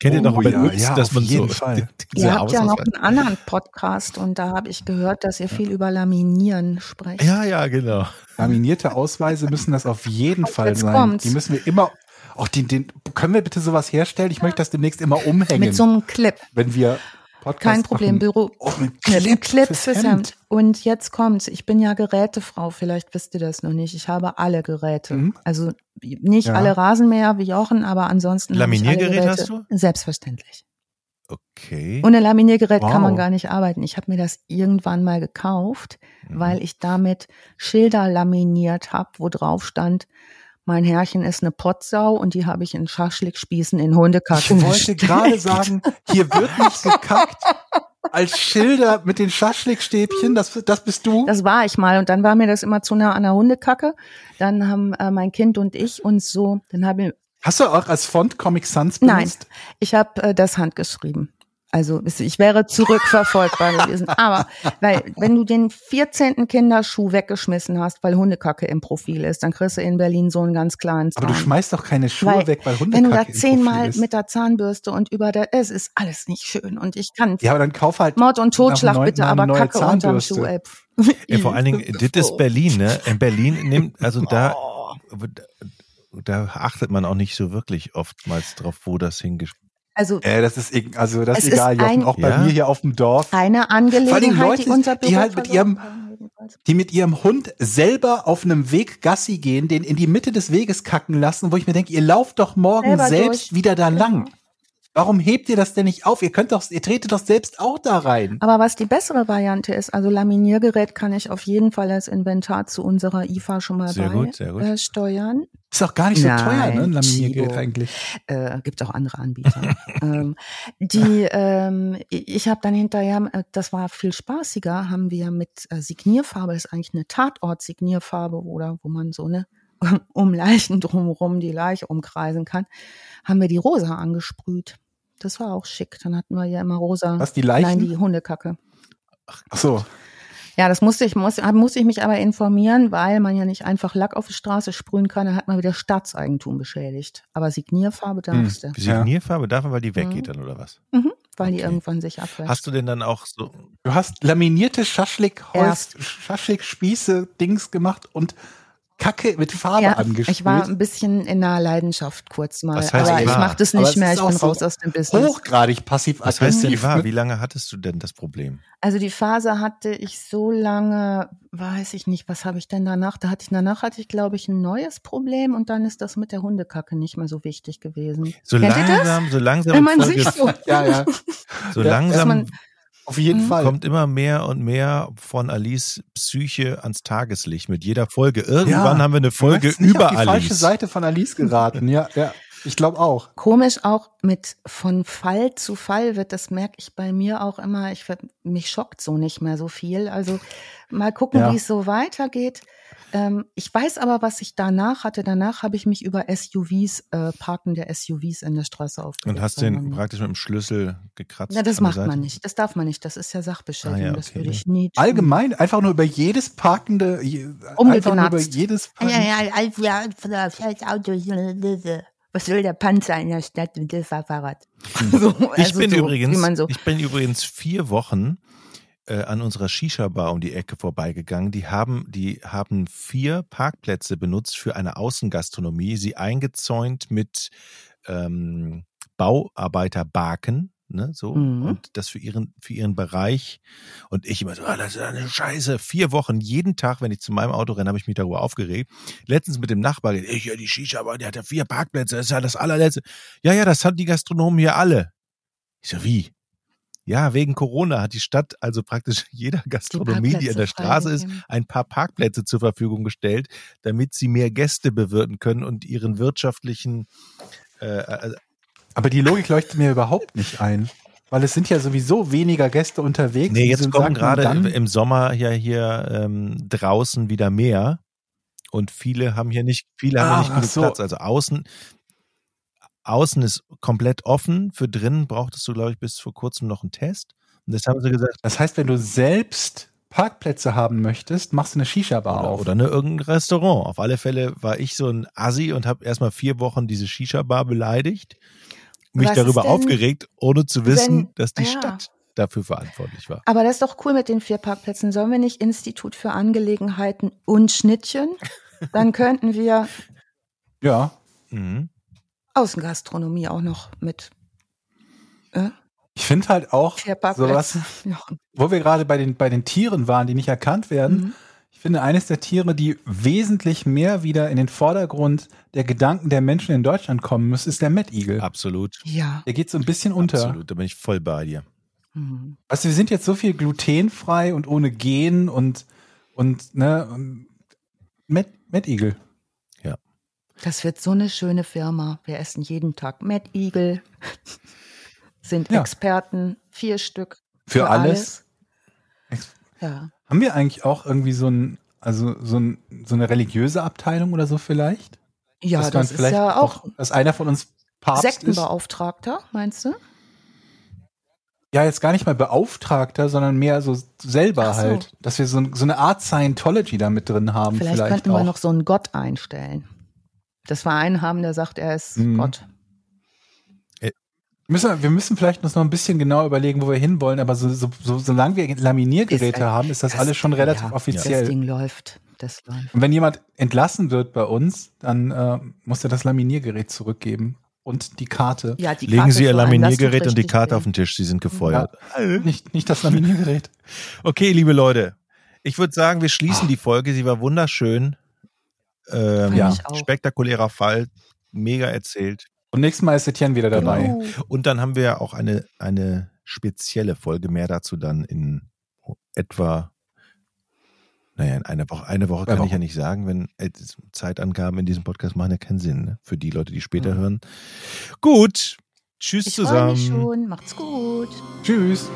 A: Kennt ihr noch oh, ja, ja, dass man so
C: Fall. Ihr habt ja noch einen anderen Podcast und da habe ich gehört, dass ihr viel über Laminieren sprecht.
A: Ja, ja, genau.
B: Laminierte Ausweise müssen das auf jeden Fall Jetzt sein. Kommt's. Die müssen wir immer auch den, den, können wir bitte sowas herstellen? Ich möchte das demnächst immer umhängen.
C: Mit so einem Clip.
B: Wenn wir
C: Podcast Kein Problem, machen. Büro. Oh, Clip, ein Clip fürs, fürs Hemd. Hemd. Und jetzt kommt's. Ich bin ja Gerätefrau. Vielleicht wisst ihr das noch nicht. Ich habe alle Geräte. Mhm. Also nicht ja. alle Rasenmäher wie Jochen, aber ansonsten.
A: Laminiergerät hast du?
C: Selbstverständlich.
A: Okay.
C: Ohne Laminiergerät wow. kann man gar nicht arbeiten. Ich habe mir das irgendwann mal gekauft, mhm. weil ich damit Schilder laminiert habe, wo drauf stand, mein Herrchen ist eine Potsau und die habe ich in Schaschlikspießen in Hundekacken.
B: Ich wollte gerade sagen, hier wird nicht gekackt. Als Schilder mit den Schaschlikstäbchen, das, das bist du?
C: Das war ich mal und dann war mir das immer zu nah an der Hundekacke. Dann haben äh, mein Kind und ich uns so, dann haben wir
B: Hast du auch als Font Comic Sans benutzt?
C: Nein, ich habe äh, das handgeschrieben. Also ich wäre zurückverfolgbar gewesen. Aber weil wenn du den 14. Kinderschuh weggeschmissen hast, weil Hundekacke im Profil ist, dann kriegst du in Berlin so einen ganz klaren
B: Zahn. Aber du schmeißt doch keine Schuhe weil, weg, weil Hundekacke
C: Wenn du da zehnmal mit der Zahnbürste und über der, es ist alles nicht schön und ich kann.
B: Ja, aber dann kauf halt
C: Mord und Totschlag neue, bitte, aber Kacke Zahnbürste. unterm Schuh. Ey.
A: Ja, vor allen Dingen, das ist Berlin, ne? In Berlin nimmt, also da, oh. da achtet man auch nicht so wirklich oftmals drauf, wo das hingespielt
B: also, äh, das ist, also das ist egal, ist ein, auch bei ja. mir hier auf dem Dorf.
C: Eine Angelegenheit,
B: Leute, die unser Büro die halt mit ihrem, die mit ihrem Hund selber auf einem Weg Gassi gehen, den in die Mitte des Weges kacken lassen, wo ich mir denke, ihr lauft doch morgen selber selbst durch. wieder da lang. Warum hebt ihr das denn nicht auf? Ihr könnt doch, ihr tretet doch selbst auch da rein.
C: Aber was die bessere Variante ist, also Laminiergerät kann ich auf jeden Fall als Inventar zu unserer IFA schon mal sehr bei, gut, sehr gut. Äh, steuern.
B: Ist auch gar nicht so Nein, teuer, ne? Laminiergerät eigentlich.
C: Äh, gibt auch andere Anbieter. ähm, die, ähm, ich habe dann hinterher, äh, das war viel spaßiger, haben wir mit äh, Signierfarbe, das ist eigentlich eine Tatort-Signierfarbe oder wo man so eine um Leichen drumherum die Leiche umkreisen kann, haben wir die rosa angesprüht. Das war auch schick. Dann hatten wir ja immer rosa.
B: Was, die Leichen?
C: Nein, die Hundekacke.
B: Ach so.
C: Ja, das musste ich, muss, musste ich mich aber informieren, weil man ja nicht einfach Lack auf die Straße sprühen kann, dann hat man wieder Staatseigentum beschädigt. Aber Signierfarbe darfst
A: hm. du. Signierfarbe darf man, weil die weggeht mhm. dann, oder was?
C: Mhm, weil okay. die irgendwann sich abwäscht.
A: Hast du denn dann auch so.
B: Du hast laminierte Schaschlik-Holz, Schaschlik-Spieße-Dings gemacht und Kacke mit Farbe ja, angespielt.
C: Ich war ein bisschen in einer Leidenschaft kurz mal, heißt, aber ich mache das nicht mehr, ich bin so raus aus dem Business.
B: Hochgradig passiv
A: Was heißt denn war? Wie lange hattest du denn das Problem?
C: Also die Phase hatte ich so lange, weiß ich nicht, was habe ich denn danach? Da hatte ich danach hatte ich glaube ich ein neues Problem und dann ist das mit der Hundekacke nicht mehr so wichtig gewesen.
A: So Kennt langsam, so langsam.
C: Wenn man sich so,
B: ja, ja.
A: So langsam
B: auf jeden mhm. Fall.
A: Kommt immer mehr und mehr von Alice Psyche ans Tageslicht mit jeder Folge. Irgendwann ja, haben wir eine Folge über nicht auf die Alice.
B: falsche Seite von Alice geraten. ja, ja. Ich glaube auch.
C: Komisch auch mit von Fall zu Fall wird, das merke ich bei mir auch immer. Ich mich schockt so nicht mehr so viel. Also mal gucken, ja. wie es so weitergeht. Ähm, ich weiß aber, was ich danach hatte. Danach habe ich mich über SUVs, äh, Parken der SUVs in der Straße aufgeregt.
A: Und hast den praktisch mit dem Schlüssel gekratzt?
C: Ja, das macht man nicht. Das darf man nicht. Das ist ja Sachbeschädigung. Ah, ja, okay. Das würde ich nie
B: tun. Allgemein, einfach nur über jedes parkende, einfach nur über jedes
C: Parken. Ja, ja, also, ja, das Auto, was will der Panzer in der Stadt und das Fahrrad?
A: so, also ich bin so, übrigens, so. ich bin übrigens vier Wochen äh, an unserer Shisha-Bar um die Ecke vorbeigegangen. Die haben, die haben vier Parkplätze benutzt für eine Außengastronomie, sie eingezäunt mit ähm, Bauarbeiterbarken, ne, so, mhm. und das für ihren, für ihren Bereich. Und ich immer so, ah, das ist eine Scheiße. Vier Wochen, jeden Tag, wenn ich zu meinem Auto renne, habe ich mich darüber aufgeregt. Letztens mit dem Nachbar, ich ja die Shisha, aber der hat ja vier Parkplätze, das ist ja das allerletzte. Ja, ja, das hat die Gastronomen hier alle. Ich so, wie? Ja, wegen Corona hat die Stadt also praktisch jeder Gastronomie, die, die an der Straße ist, ein paar Parkplätze zur Verfügung gestellt, damit sie mehr Gäste bewirten können und ihren wirtschaftlichen. Äh, äh
B: Aber die Logik leuchtet mir überhaupt nicht ein. Weil es sind ja sowieso weniger Gäste unterwegs.
A: Nee, jetzt kommen gerade im Sommer ja hier ähm, draußen wieder mehr. Und viele haben hier nicht, viele haben ah, nicht genug so. Platz. Also außen, außen ist komplett offen. Für drinnen brauchtest du, glaube ich, bis vor kurzem noch einen Test. Und das haben sie gesagt.
B: Das heißt, wenn du selbst Parkplätze haben möchtest, machst du eine Shisha-Bar
A: auf. Oder eine, irgendein Restaurant. Auf alle Fälle war ich so ein Assi und habe erstmal vier Wochen diese Shisha-Bar beleidigt mich Was darüber aufgeregt, ohne zu wissen, wenn, dass die ja. Stadt dafür verantwortlich war.
C: Aber das ist doch cool mit den vier Parkplätzen. Sollen wir nicht Institut für Angelegenheiten und Schnittchen? Dann könnten wir
B: ja.
C: Mhm. Außengastronomie auch noch mit.
B: Äh? Ich finde halt auch sowas, wo wir gerade bei den, bei den Tieren waren, die nicht erkannt werden. Mhm. Ich finde, eines der Tiere, die wesentlich mehr wieder in den Vordergrund der Gedanken der Menschen in Deutschland kommen muss, ist der Mettigel.
A: Absolut.
C: Ja.
B: Der geht so ein bisschen unter.
A: Absolut, da bin ich voll bei dir.
B: Mhm. Also wir sind jetzt so viel glutenfrei und ohne Gen und, und ne, Met, Mettigel.
A: Ja.
C: Das wird so eine schöne Firma. Wir essen jeden Tag Mettigel, sind ja. Experten, vier Stück.
B: Für, für alles. alles. Ja. Haben wir eigentlich auch irgendwie so ein, also so, ein, so eine religiöse Abteilung oder so vielleicht?
C: Ja, dass das ist ja auch,
B: dass einer von uns
C: Papst Sektenbeauftragter, ist. meinst du?
B: Ja, jetzt gar nicht mal Beauftragter, sondern mehr so selber so. halt, dass wir so, so, eine Art Scientology da mit drin haben.
C: Vielleicht, vielleicht könnten auch. wir noch so einen Gott einstellen. Dass wir einen haben, der sagt, er ist mhm. Gott.
B: Müssen, wir müssen vielleicht uns noch ein bisschen genau überlegen, wo wir hinwollen, aber so, so, so, solange wir Laminiergeräte ist, haben, ist das, das, alles schon relativ ja, offiziell.
C: Das Ding läuft. Das läuft.
B: Und wenn jemand entlassen wird bei uns, dann äh, muss er das Laminiergerät zurückgeben und die Karte.
A: Ja, die Karte Legen Sie Ihr Laminiergerät und die Karte auf den Tisch, Sie sind gefeuert.
B: Ja, nicht, nicht das Laminiergerät.
A: okay, liebe Leute, ich würde sagen, wir schließen die Folge. Sie war wunderschön. Ähm, ja, spektakulärer Fall, mega erzählt.
B: Und nächstes Mal ist Etienne wieder dabei. Genau.
A: Und dann haben wir auch eine, eine spezielle Folge, mehr dazu dann in etwa, naja, in einer Woche. Eine Woche kann Woche. ich ja nicht sagen, wenn äh, Zeitangaben in diesem Podcast machen ja keinen Sinn, ne? für die Leute, die später mhm. hören. Gut, tschüss
C: ich
A: zusammen.
C: Mich schon. Macht's gut.
B: Tschüss.